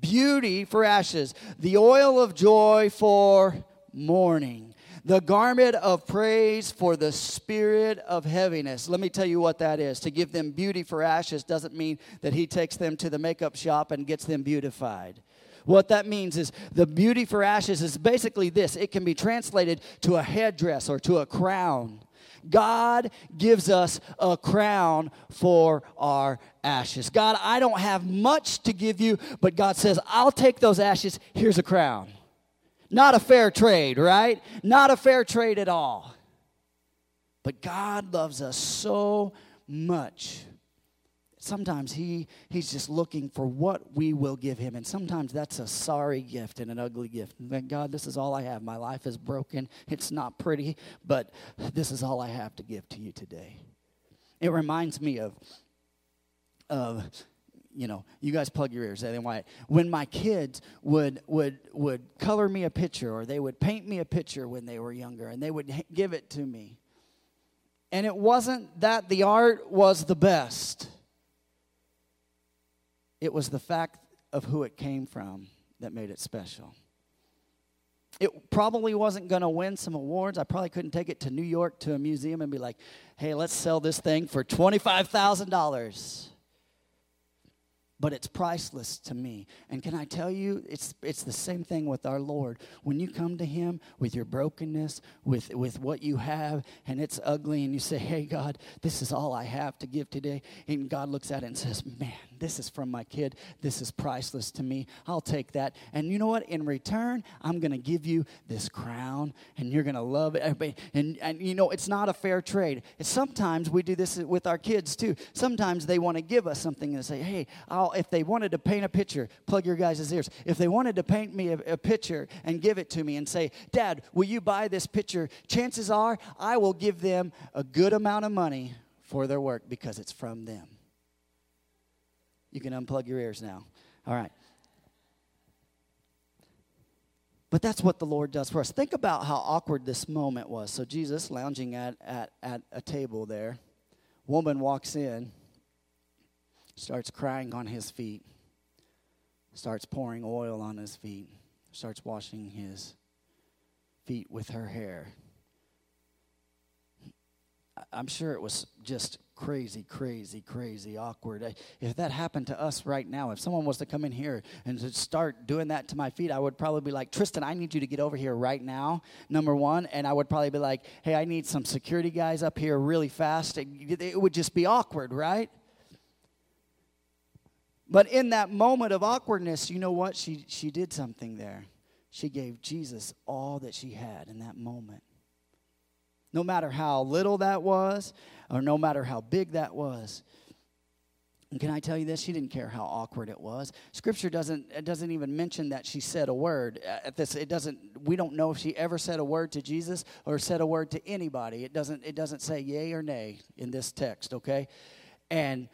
Beauty for ashes. The oil of joy for mourning. The garment of praise for the spirit of heaviness. Let me tell you what that is. To give them beauty for ashes doesn't mean that he takes them to the makeup shop and gets them beautified. What that means is the beauty for ashes is basically this it can be translated to a headdress or to a crown. God gives us a crown for our ashes. God, I don't have much to give you, but God says, I'll take those ashes. Here's a crown. Not a fair trade, right? Not a fair trade at all. But God loves us so much sometimes he he's just looking for what we will give him. And sometimes that's a sorry gift and an ugly gift. And god this is all i have. My life is broken. It's not pretty but this is all i have to give to you today. It reminds me of of you know you guys plug your ears and why when my kids would would would color me a picture or they would paint me a picture when they were younger and they would give it to me. And it wasn't that the art was the best it was the fact of who it came from that made it special. It probably wasn't going to win some awards. I probably couldn't take it to New York to a museum and be like, hey, let's sell this thing for $25,000 but it's priceless to me. And can I tell you, it's, it's the same thing with our Lord. When you come to Him with your brokenness, with, with what you have, and it's ugly, and you say, Hey, God, this is all I have to give today. And God looks at it and says, Man, this is from my kid. This is priceless to me. I'll take that. And you know what? In return, I'm going to give you this crown, and you're going to love it. And, and you know, it's not a fair trade. Sometimes we do this with our kids too. Sometimes they want to give us something and say, Hey, I'll if they wanted to paint a picture, plug your guys' ears. If they wanted to paint me a, a picture and give it to me and say, Dad, will you buy this picture? Chances are I will give them a good amount of money for their work because it's from them. You can unplug your ears now. All right. But that's what the Lord does for us. Think about how awkward this moment was. So, Jesus lounging at, at, at a table there. Woman walks in starts crying on his feet, starts pouring oil on his feet, starts washing his feet with her hair. I'm sure it was just crazy, crazy, crazy awkward. If that happened to us right now, if someone was to come in here and to start doing that to my feet, I would probably be like, Tristan, I need you to get over here right now, number one. And I would probably be like, hey, I need some security guys up here really fast. It would just be awkward, right? But in that moment of awkwardness, you know what? She, she did something there. She gave Jesus all that she had in that moment. No matter how little that was, or no matter how big that was. And can I tell you this? She didn't care how awkward it was. Scripture doesn't it doesn't even mention that she said a word. Uh, at this, it doesn't. We don't know if she ever said a word to Jesus or said a word to anybody. It doesn't. It doesn't say yay or nay in this text. Okay, and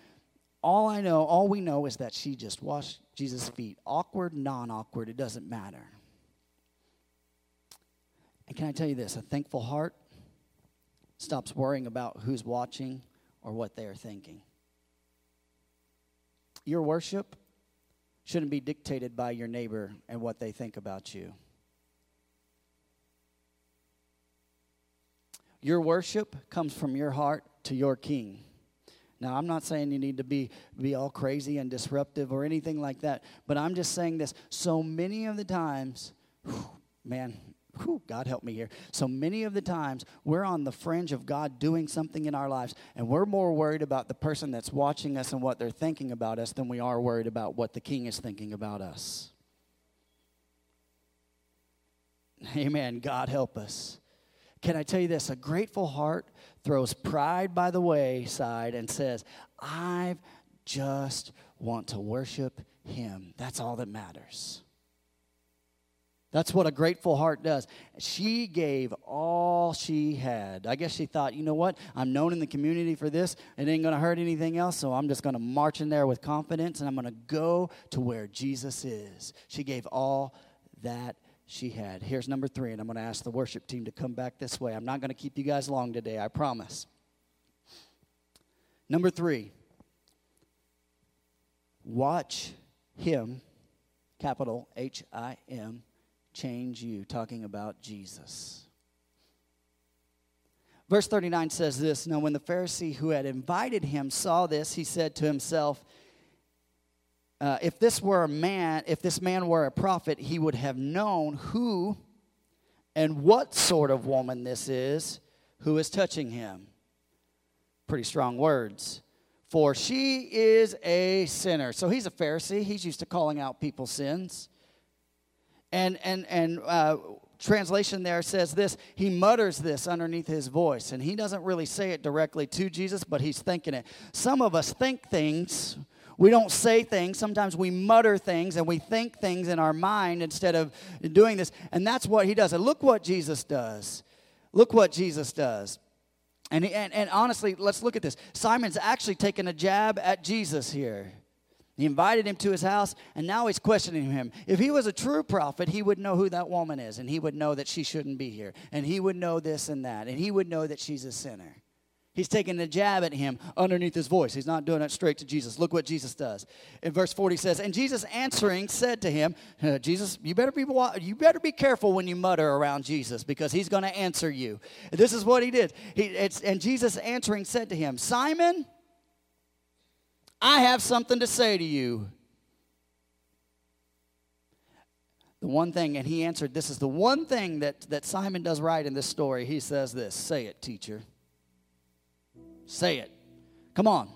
all I know, all we know is that she just washed Jesus' feet. Awkward, non awkward, it doesn't matter. And can I tell you this? A thankful heart stops worrying about who's watching or what they are thinking. Your worship shouldn't be dictated by your neighbor and what they think about you. Your worship comes from your heart to your king. Now, I'm not saying you need to be, be all crazy and disruptive or anything like that, but I'm just saying this. So many of the times, whew, man, whew, God help me here. So many of the times, we're on the fringe of God doing something in our lives, and we're more worried about the person that's watching us and what they're thinking about us than we are worried about what the king is thinking about us. Amen. God help us. Can I tell you this? A grateful heart throws pride by the wayside and says, I just want to worship Him. That's all that matters. That's what a grateful heart does. She gave all she had. I guess she thought, you know what? I'm known in the community for this. It ain't going to hurt anything else, so I'm just going to march in there with confidence and I'm going to go to where Jesus is. She gave all that she had. Here's number three, and I'm going to ask the worship team to come back this way. I'm not going to keep you guys long today, I promise. Number three, watch him, capital H I M, change you, talking about Jesus. Verse 39 says this Now, when the Pharisee who had invited him saw this, he said to himself, uh, if this were a man, if this man were a prophet, he would have known who and what sort of woman this is who is touching him. Pretty strong words. For she is a sinner. So he's a Pharisee. He's used to calling out people's sins. And and and uh, translation there says this. He mutters this underneath his voice, and he doesn't really say it directly to Jesus, but he's thinking it. Some of us think things we don't say things. Sometimes we mutter things and we think things in our mind instead of doing this. And that's what he does. And look what Jesus does. Look what Jesus does. And, and, and honestly, let's look at this. Simon's actually taking a jab at Jesus here. He invited him to his house, and now he's questioning him. If he was a true prophet, he would know who that woman is, and he would know that she shouldn't be here, and he would know this and that, and he would know that she's a sinner. He's taking a jab at him underneath his voice. He's not doing it straight to Jesus. Look what Jesus does. In verse 40 says, And Jesus answering said to him, uh, Jesus, you better be you better be careful when you mutter around Jesus because he's going to answer you. This is what he did. He, and Jesus answering said to him, Simon, I have something to say to you. The one thing, and he answered, This is the one thing that, that Simon does right in this story. He says this Say it, teacher. Say it. Come on.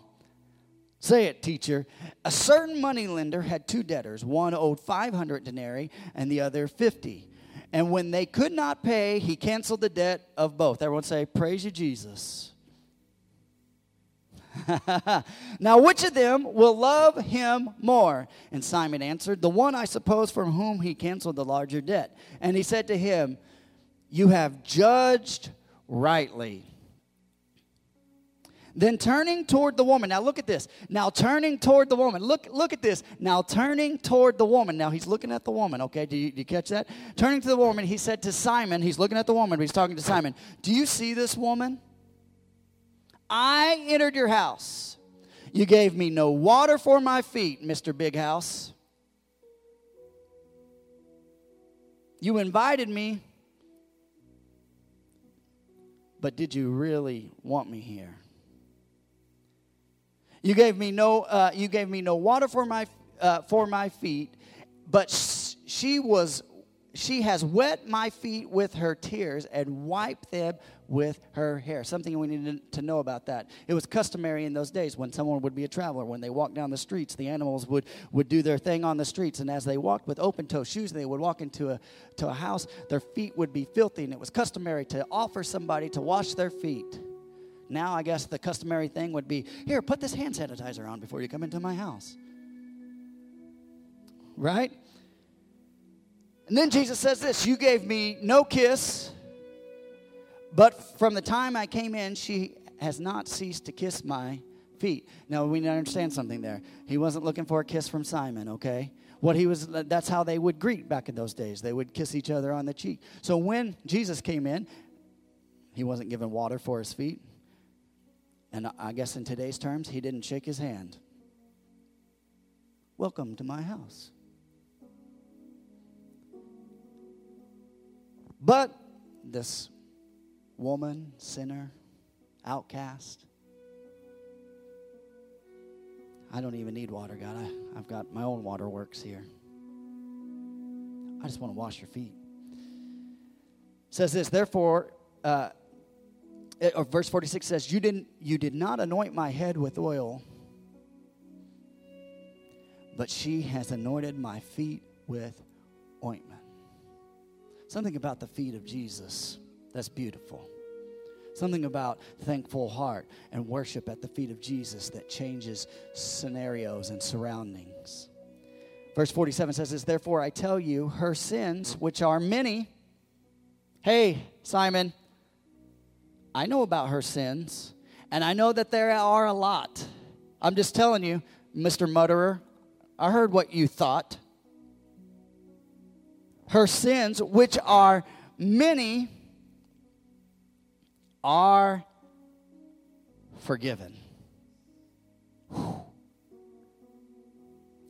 Say it, teacher. A certain moneylender had two debtors. One owed 500 denarii and the other 50. And when they could not pay, he canceled the debt of both. Everyone say, Praise you, Jesus. now, which of them will love him more? And Simon answered, The one, I suppose, from whom he canceled the larger debt. And he said to him, You have judged rightly. Then turning toward the woman. Now look at this. Now turning toward the woman. Look, look at this. Now turning toward the woman. Now he's looking at the woman. Okay, do you, do you catch that? Turning to the woman, he said to Simon, he's looking at the woman, he's talking to Simon. Do you see this woman? I entered your house. You gave me no water for my feet, Mr. Big House. You invited me, but did you really want me here? You gave me no, uh, you gave me no water for my, uh, for my feet, but she was, she has wet my feet with her tears and wiped them with her hair. Something we need to know about that. It was customary in those days when someone would be a traveler, when they walked down the streets, the animals would, would do their thing on the streets. And as they walked with open toe shoes, they would walk into a, to a house, their feet would be filthy. And it was customary to offer somebody to wash their feet. Now, I guess the customary thing would be here, put this hand sanitizer on before you come into my house. Right? And then Jesus says this You gave me no kiss, but from the time I came in, she has not ceased to kiss my feet. Now, we need to understand something there. He wasn't looking for a kiss from Simon, okay? What he was, that's how they would greet back in those days. They would kiss each other on the cheek. So when Jesus came in, he wasn't given water for his feet. And I guess in today's terms, he didn't shake his hand. Welcome to my house. But this woman, sinner, outcast, I don't even need water, God. I, I've got my own waterworks here. I just want to wash your feet. It says this, therefore, uh, it- or verse 46 says, you, didn't, you did not anoint my head with oil, but she has anointed my feet with ointment. Something about the feet of Jesus that's beautiful. Something about thankful heart and worship at the feet of Jesus that changes scenarios and surroundings. Verse 47 says this, Therefore I tell you, her sins, which are many. Hey, Simon, I know about her sins, and I know that there are a lot. I'm just telling you, Mr. Mutterer, I heard what you thought. Her sins, which are many, are forgiven.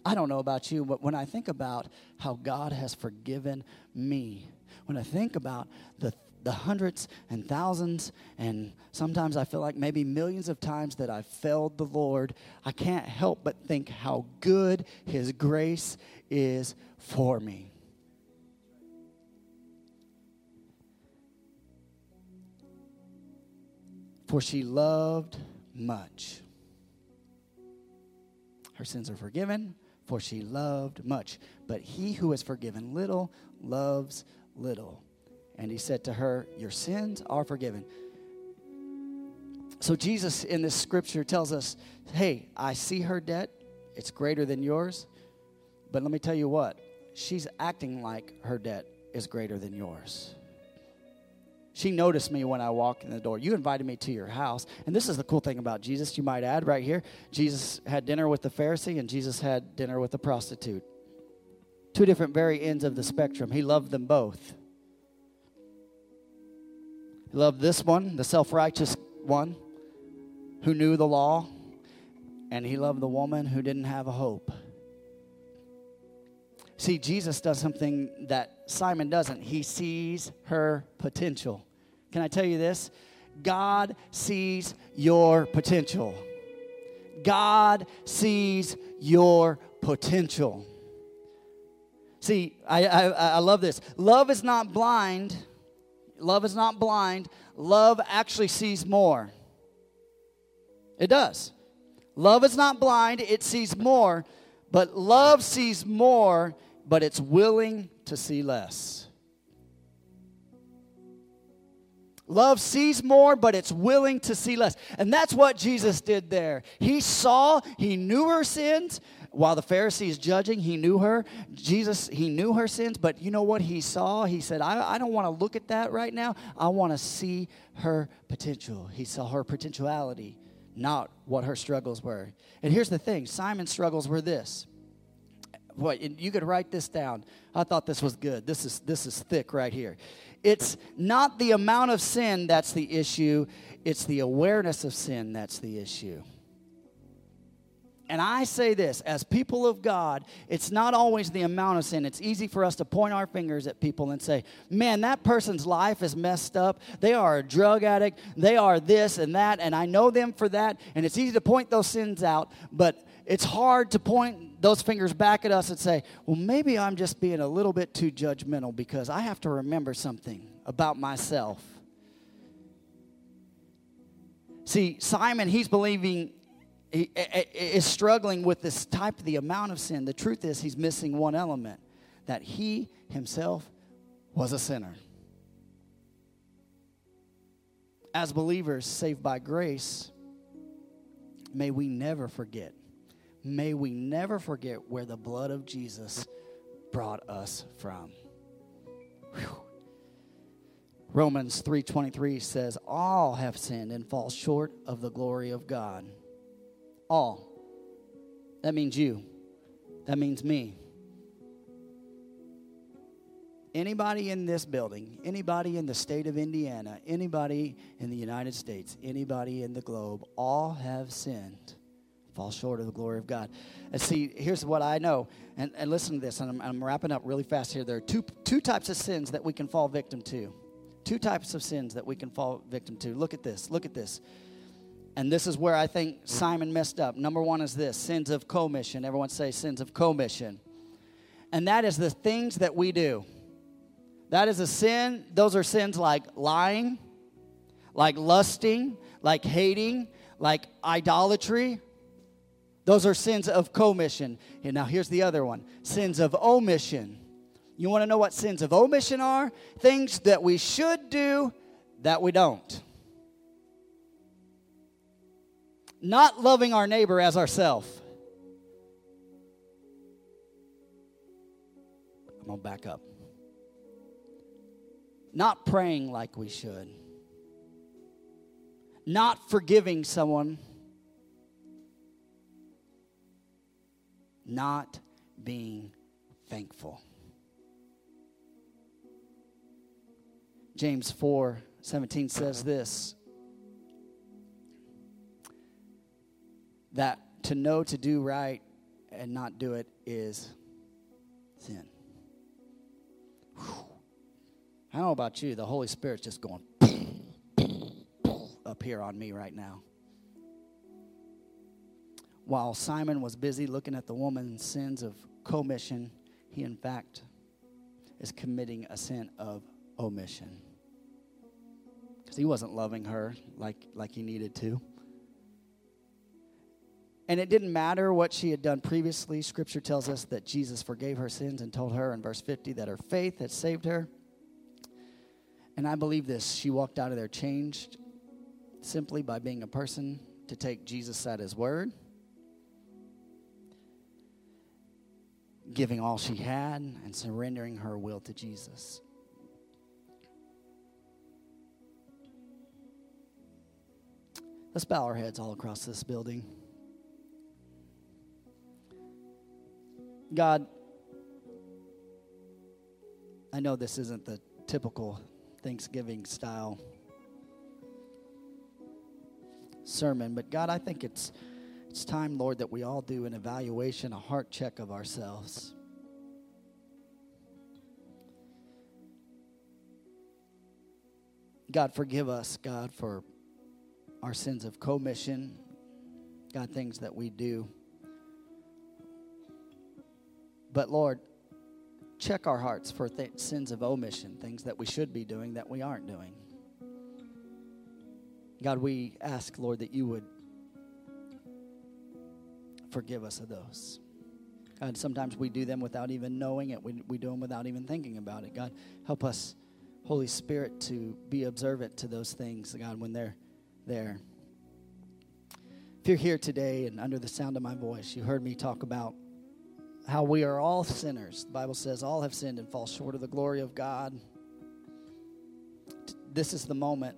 I don't know about you, but when I think about how God has forgiven me, when I think about the, the hundreds and thousands, and sometimes I feel like maybe millions of times that I've failed the Lord, I can't help but think how good His grace is for me. For she loved much. Her sins are forgiven, for she loved much. But he who is forgiven little loves little. And he said to her, Your sins are forgiven. So Jesus in this scripture tells us, Hey, I see her debt, it's greater than yours. But let me tell you what, she's acting like her debt is greater than yours. She noticed me when I walked in the door. You invited me to your house. And this is the cool thing about Jesus, you might add right here. Jesus had dinner with the Pharisee, and Jesus had dinner with the prostitute. Two different very ends of the spectrum. He loved them both. He loved this one, the self righteous one, who knew the law, and he loved the woman who didn't have a hope. See, Jesus does something that Simon doesn't. He sees her potential. Can I tell you this? God sees your potential. God sees your potential. See, I, I, I love this. Love is not blind. Love is not blind. Love actually sees more. It does. Love is not blind, it sees more, but love sees more, but it's willing to see less. Love sees more, but it's willing to see less. And that's what Jesus did there. He saw, he knew her sins. While the Pharisees judging, he knew her. Jesus, he knew her sins, but you know what he saw? He said, I, I don't want to look at that right now. I want to see her potential. He saw her potentiality, not what her struggles were. And here's the thing Simon's struggles were this. What you could write this down. I thought this was good. This is this is thick right here. It's not the amount of sin that's the issue, it's the awareness of sin that's the issue. And I say this as people of God, it's not always the amount of sin. It's easy for us to point our fingers at people and say, man, that person's life is messed up. They are a drug addict. They are this and that. And I know them for that. And it's easy to point those sins out. But it's hard to point those fingers back at us and say, well, maybe I'm just being a little bit too judgmental because I have to remember something about myself. See, Simon, he's believing, he is struggling with this type of the amount of sin. The truth is, he's missing one element that he himself was a sinner. As believers saved by grace, may we never forget may we never forget where the blood of Jesus brought us from. Whew. Romans 3:23 says all have sinned and fall short of the glory of God. All. That means you. That means me. Anybody in this building, anybody in the state of Indiana, anybody in the United States, anybody in the globe, all have sinned fall short of the glory of God. And see, here's what I know. And, and listen to this, and I'm, I'm wrapping up really fast here. There are two, two types of sins that we can fall victim to. Two types of sins that we can fall victim to. Look at this. Look at this. And this is where I think Simon messed up. Number one is this sins of commission. Everyone say sins of commission. And that is the things that we do. That is a sin. Those are sins like lying, like lusting, like hating, like idolatry, those are sins of commission. And now here's the other one sins of omission. You want to know what sins of omission are? Things that we should do that we don't. Not loving our neighbor as ourself. I'm going to back up. Not praying like we should. Not forgiving someone not being thankful. James 4 17 says this that to know to do right and not do it is sin. Whew. I don't know about you, the Holy Spirit's just going up here on me right now while Simon was busy looking at the woman's sins of commission, he in fact is committing a sin of omission. Because he wasn't loving her like, like he needed to. And it didn't matter what she had done previously. Scripture tells us that Jesus forgave her sins and told her in verse 50 that her faith had saved her. And I believe this. She walked out of there changed simply by being a person to take Jesus at his word giving all she had and surrendering her will to Jesus. Let's bow our heads all across this building. God, I know this isn't the typical Thanksgiving style sermon. But God, I think it's it's time, Lord, that we all do an evaluation, a heart check of ourselves. God, forgive us, God, for our sins of commission, God, things that we do. But Lord, check our hearts for th- sins of omission, things that we should be doing that we aren't doing. God, we ask, Lord, that you would forgive us of those. God, sometimes we do them without even knowing it. We, we do them without even thinking about it. God, help us, Holy Spirit, to be observant to those things, God, when they're there. If you're here today and under the sound of my voice, you heard me talk about how we are all sinners. The Bible says all have sinned and fall short of the glory of God. This is the moment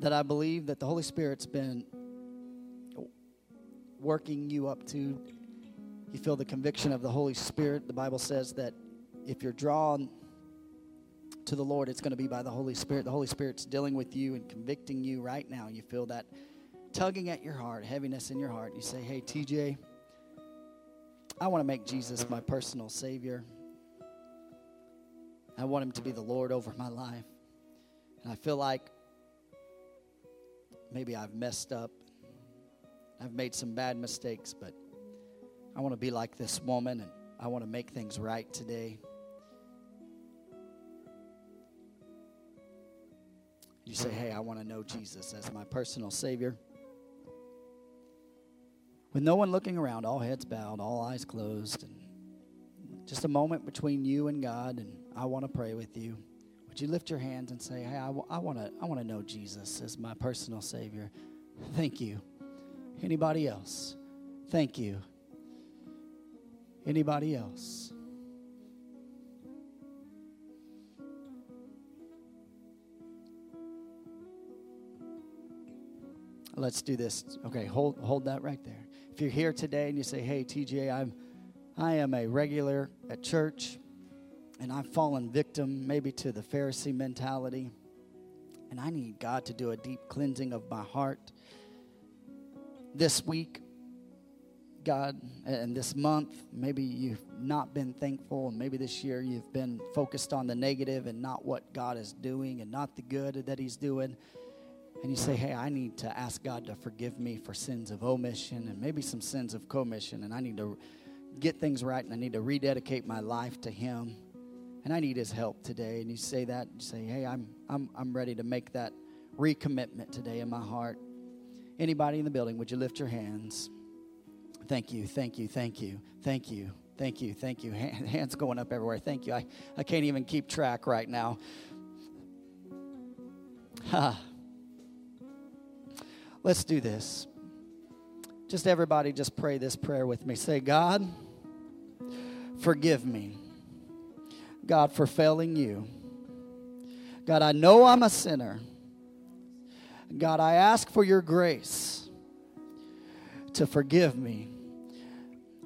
that I believe that the Holy Spirit's been working you up to. You feel the conviction of the Holy Spirit. The Bible says that if you're drawn to the Lord, it's going to be by the Holy Spirit. The Holy Spirit's dealing with you and convicting you right now. You feel that tugging at your heart, heaviness in your heart. You say, Hey, TJ, I want to make Jesus my personal Savior. I want Him to be the Lord over my life. And I feel like maybe I've messed up. I've made some bad mistakes, but I want to be like this woman and I want to make things right today. You say, Hey, I want to know Jesus as my personal Savior. With no one looking around, all heads bowed, all eyes closed, and just a moment between you and God, and I want to pray with you. Would you lift your hands and say, Hey, I, w- I want to I wanna know Jesus as my personal Savior? Thank you. Anybody else? Thank you. Anybody else? Let's do this. Okay, hold hold that right there. If you're here today and you say, "Hey, TJ, I'm I am a regular at church and I've fallen victim maybe to the Pharisee mentality and I need God to do a deep cleansing of my heart." This week, God, and this month, maybe you've not been thankful, and maybe this year you've been focused on the negative and not what God is doing and not the good that He's doing. And you say, Hey, I need to ask God to forgive me for sins of omission and maybe some sins of commission, and I need to get things right and I need to rededicate my life to Him. And I need His help today. And you say that, you say, Hey, I'm, I'm, I'm ready to make that recommitment today in my heart. Anybody in the building, would you lift your hands? Thank you, thank you, thank you, thank you, thank you, thank you. Hands going up everywhere. Thank you. I, I can't even keep track right now. Ha. Let's do this. Just everybody, just pray this prayer with me. Say, God, forgive me. God, for failing you. God, I know I'm a sinner. God, I ask for your grace to forgive me.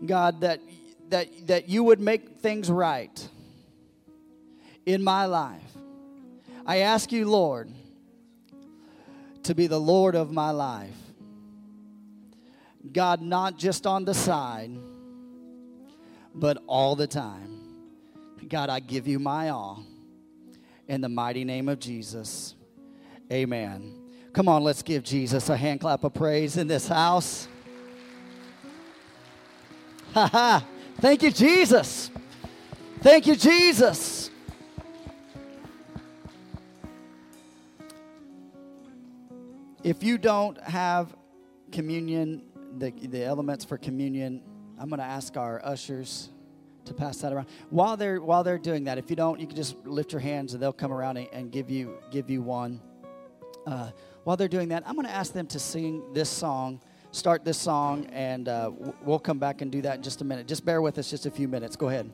God, that, that, that you would make things right in my life. I ask you, Lord, to be the Lord of my life. God, not just on the side, but all the time. God, I give you my all. In the mighty name of Jesus, amen. Come on, let's give Jesus a hand clap of praise in this house. Ha ha. Thank you, Jesus. Thank you, Jesus. If you don't have communion, the, the elements for communion, I'm going to ask our ushers to pass that around. While they're while they're doing that, if you don't, you can just lift your hands and they'll come around and, and give you give you one. Uh, while they're doing that, I'm going to ask them to sing this song, start this song, and uh, we'll come back and do that in just a minute. Just bear with us just a few minutes. Go ahead.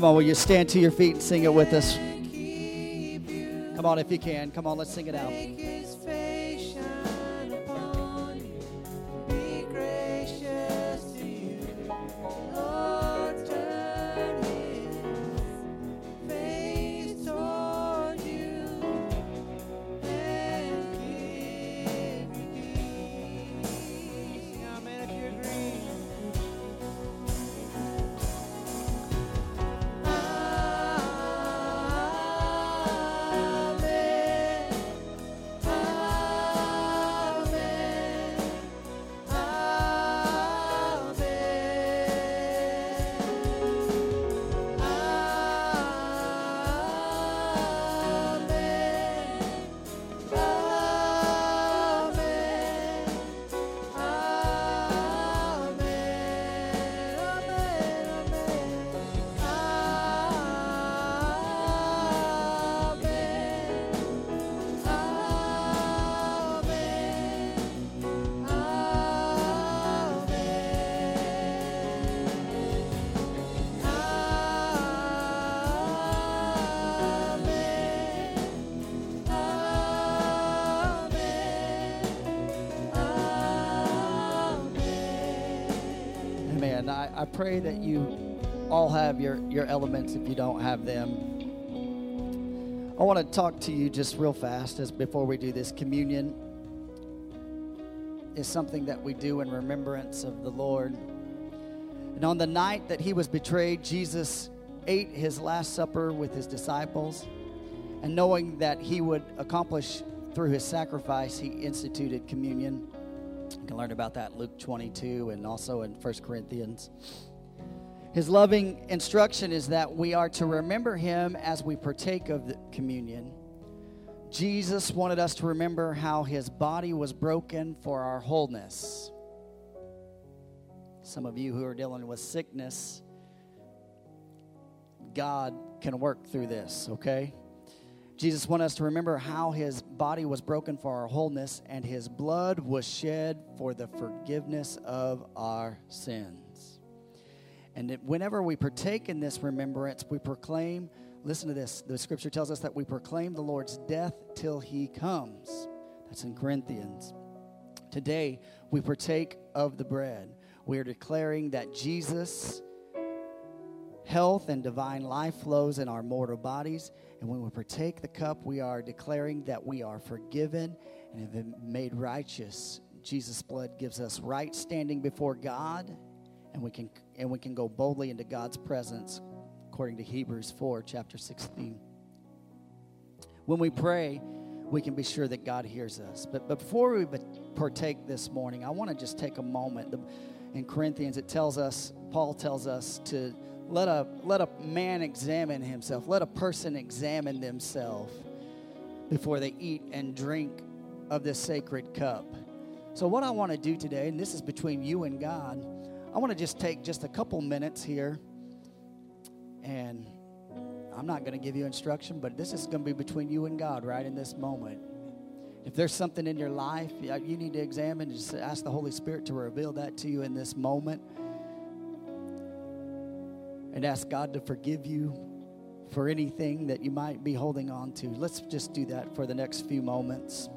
Come on, will you stand to your feet and sing it with us? Come on, if you can. Come on, let's sing it out. I, pray that you all have your, your elements if you don't have them. I want to talk to you just real fast as before we do this. Communion is something that we do in remembrance of the Lord. And on the night that he was betrayed, Jesus ate his last supper with his disciples. And knowing that he would accomplish through his sacrifice, he instituted communion. You can learn about that Luke 22 and also in 1 Corinthians. His loving instruction is that we are to remember him as we partake of the communion. Jesus wanted us to remember how his body was broken for our wholeness. Some of you who are dealing with sickness, God can work through this, okay? Jesus wanted us to remember how his body was broken for our wholeness and his blood was shed for the forgiveness of our sins. And whenever we partake in this remembrance, we proclaim, listen to this, the scripture tells us that we proclaim the Lord's death till he comes. That's in Corinthians. Today, we partake of the bread. We are declaring that Jesus health and divine life flows in our mortal bodies. And when we partake the cup, we are declaring that we are forgiven and have been made righteous. Jesus' blood gives us right standing before God, and we can and we can go boldly into God's presence, according to Hebrews 4, chapter 16. When we pray, we can be sure that God hears us. But, before we partake this morning, I want to just take a moment. In Corinthians, it tells us, Paul tells us to let a, let a man examine himself, let a person examine themselves before they eat and drink of this sacred cup. So, what I want to do today, and this is between you and God, I want to just take just a couple minutes here, and I'm not going to give you instruction, but this is going to be between you and God right in this moment. If there's something in your life you need to examine, just ask the Holy Spirit to reveal that to you in this moment and ask God to forgive you for anything that you might be holding on to. Let's just do that for the next few moments.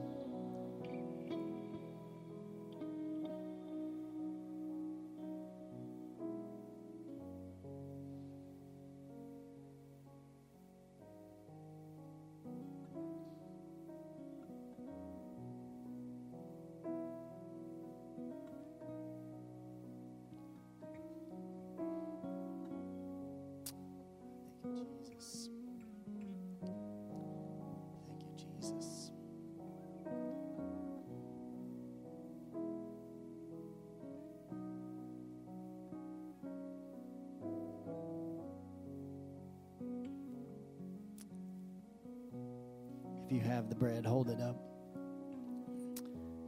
You have the bread, hold it up.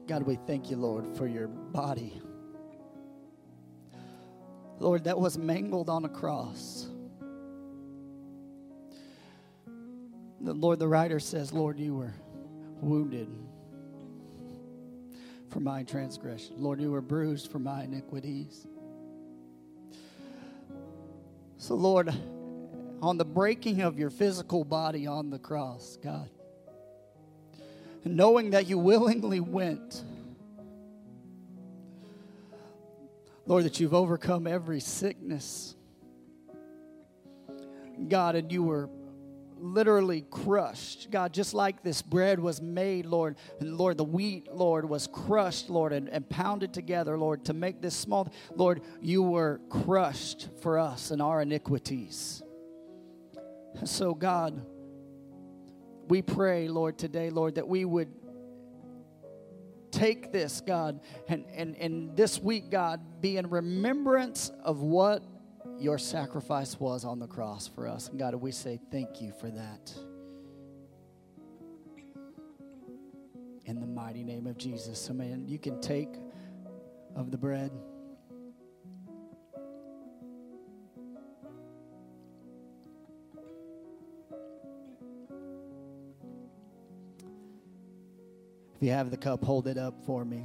God, we thank you, Lord, for your body. Lord, that was mangled on a cross. The Lord, the writer says, Lord, you were wounded for my transgression. Lord, you were bruised for my iniquities. So, Lord, on the breaking of your physical body on the cross, God. Knowing that you willingly went, Lord, that you've overcome every sickness. God, and you were literally crushed. God, just like this bread was made, Lord, and Lord, the wheat, Lord, was crushed, Lord, and, and pounded together, Lord, to make this small. Lord, you were crushed for us and our iniquities. So, God, we pray, Lord, today, Lord, that we would take this, God, and, and, and this week, God, be in remembrance of what your sacrifice was on the cross for us. And God, we say thank you for that. In the mighty name of Jesus. Man, you can take of the bread. You have the cup, hold it up for me.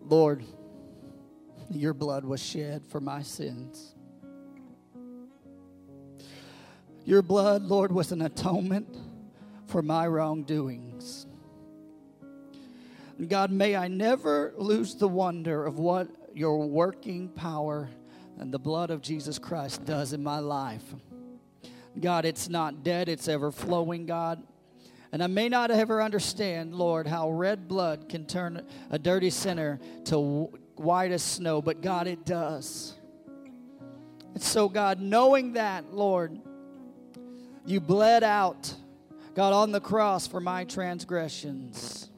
Lord, your blood was shed for my sins. Your blood, Lord, was an atonement for my wrongdoings. God, may I never lose the wonder of what your working power and the blood of Jesus Christ does in my life. God, it's not dead, it's ever flowing, God. And I may not ever understand, Lord, how red blood can turn a dirty sinner to white as snow, but God, it does. And so, God, knowing that, Lord, you bled out, God, on the cross for my transgressions.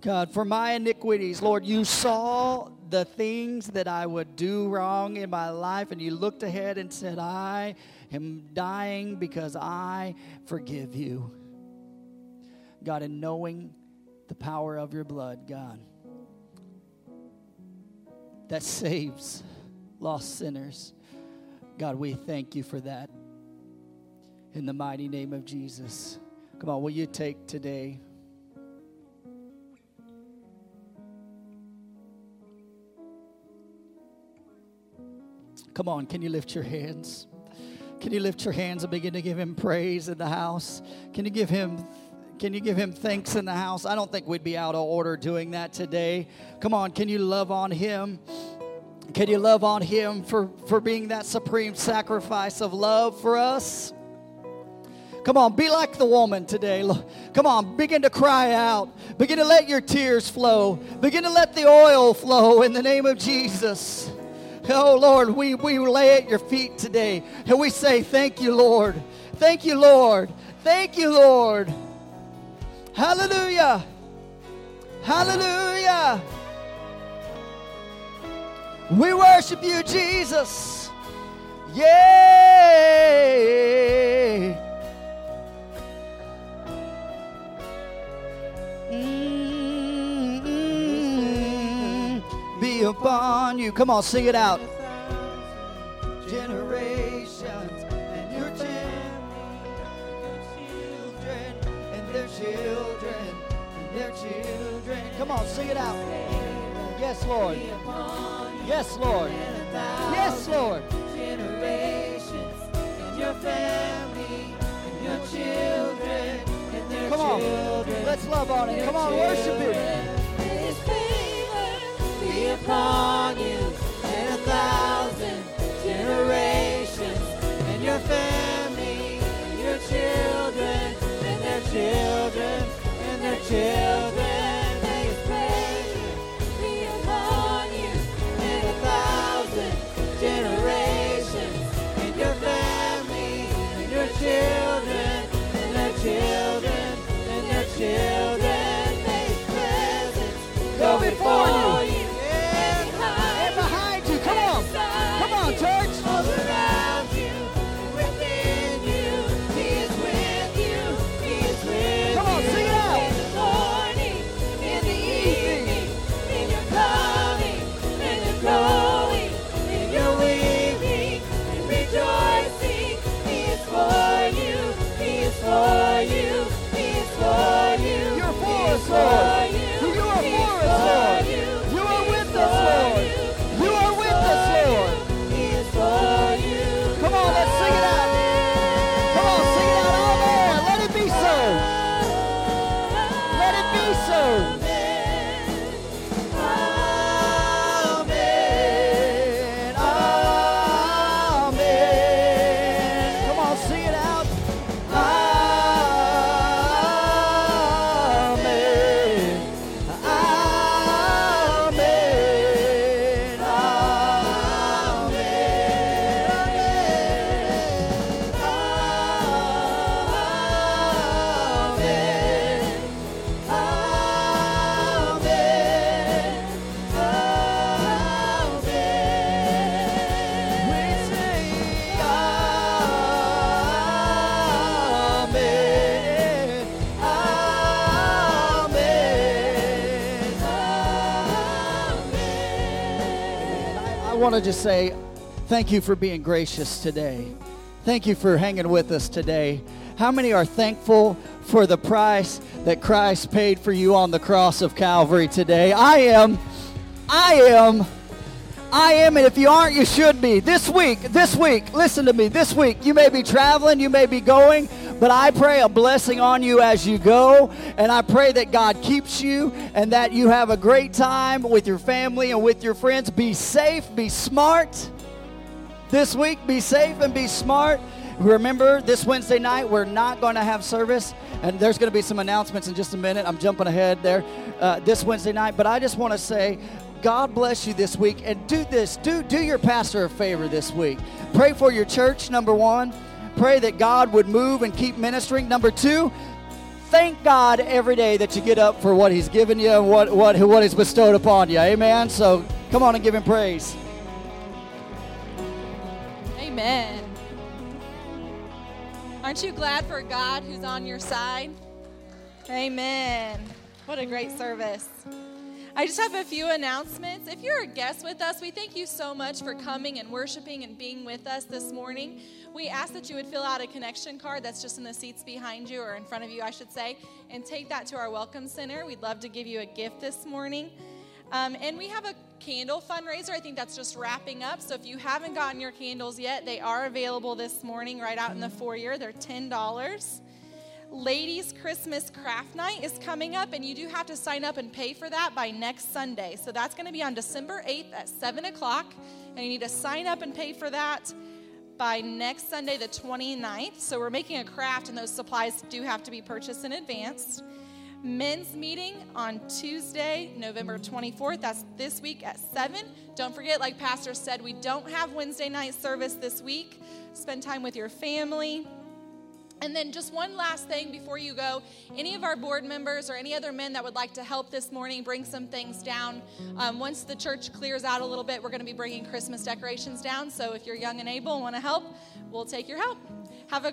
God, for my iniquities, Lord, you saw the things that I would do wrong in my life, and you looked ahead and said, I am dying because I forgive you. God, in knowing the power of your blood, God, that saves lost sinners. God, we thank you for that. In the mighty name of Jesus. Come on, will you take today? Come on, can you lift your hands? Can you lift your hands and begin to give him praise in the house? Can you give him can you give him thanks in the house? I don't think we'd be out of order doing that today. Come on, can you love on him? Can you love on him for, for being that supreme sacrifice of love for us? Come on, be like the woman today. Come on, begin to cry out. Begin to let your tears flow. Begin to let the oil flow in the name of Jesus. Oh, Lord, we, we lay at your feet today and we say, Thank you, Lord. Thank you, Lord. Thank you, Lord. Hallelujah. Hallelujah. We worship you, Jesus. Yay. Mm, upon you. Come on, sing it out. Generations and your children and their children and their children. Come on, sing it out. Yes, Lord. Yes, Lord. Yes, Lord. generations and your family and your children and their Come on. Let's love on it. Come on, worship Him. Upon you and a thousand generations and your family your children and their children and their children. Want to just say thank you for being gracious today. Thank you for hanging with us today. How many are thankful for the price that Christ paid for you on the cross of Calvary today? I am. I am. I am, and if you aren't, you should be. This week, this week, listen to me. This week, you may be traveling, you may be going, but I pray a blessing on you as you go, and I pray that God keeps you and that you have a great time with your family and with your friends. Be safe, be smart. This week, be safe and be smart. Remember, this Wednesday night, we're not going to have service, and there's going to be some announcements in just a minute. I'm jumping ahead there uh, this Wednesday night, but I just want to say, God bless you this week, and do this. Do do your pastor a favor this week. Pray for your church. Number one, pray that God would move and keep ministering. Number two, thank God every day that you get up for what He's given you and what what what He's bestowed upon you. Amen. So come on and give Him praise. Amen. Aren't you glad for God who's on your side? Amen. What a great service. I just have a few announcements. If you're a guest with us, we thank you so much for coming and worshiping and being with us this morning. We ask that you would fill out a connection card that's just in the seats behind you or in front of you, I should say, and take that to our Welcome Center. We'd love to give you a gift this morning. Um, and we have a candle fundraiser. I think that's just wrapping up. So if you haven't gotten your candles yet, they are available this morning right out in the foyer. They're $10. Ladies Christmas Craft Night is coming up, and you do have to sign up and pay for that by next Sunday. So that's going to be on December 8th at 7 o'clock, and you need to sign up and pay for that by next Sunday, the 29th. So we're making a craft, and those supplies do have to be purchased in advance. Men's meeting on Tuesday, November 24th. That's this week at 7. Don't forget, like Pastor said, we don't have Wednesday night service this week. Spend time with your family. And then, just one last thing before you go any of our board members or any other men that would like to help this morning bring some things down, um, once the church clears out a little bit, we're going to be bringing Christmas decorations down. So, if you're young and able and want to help, we'll take your help. Have a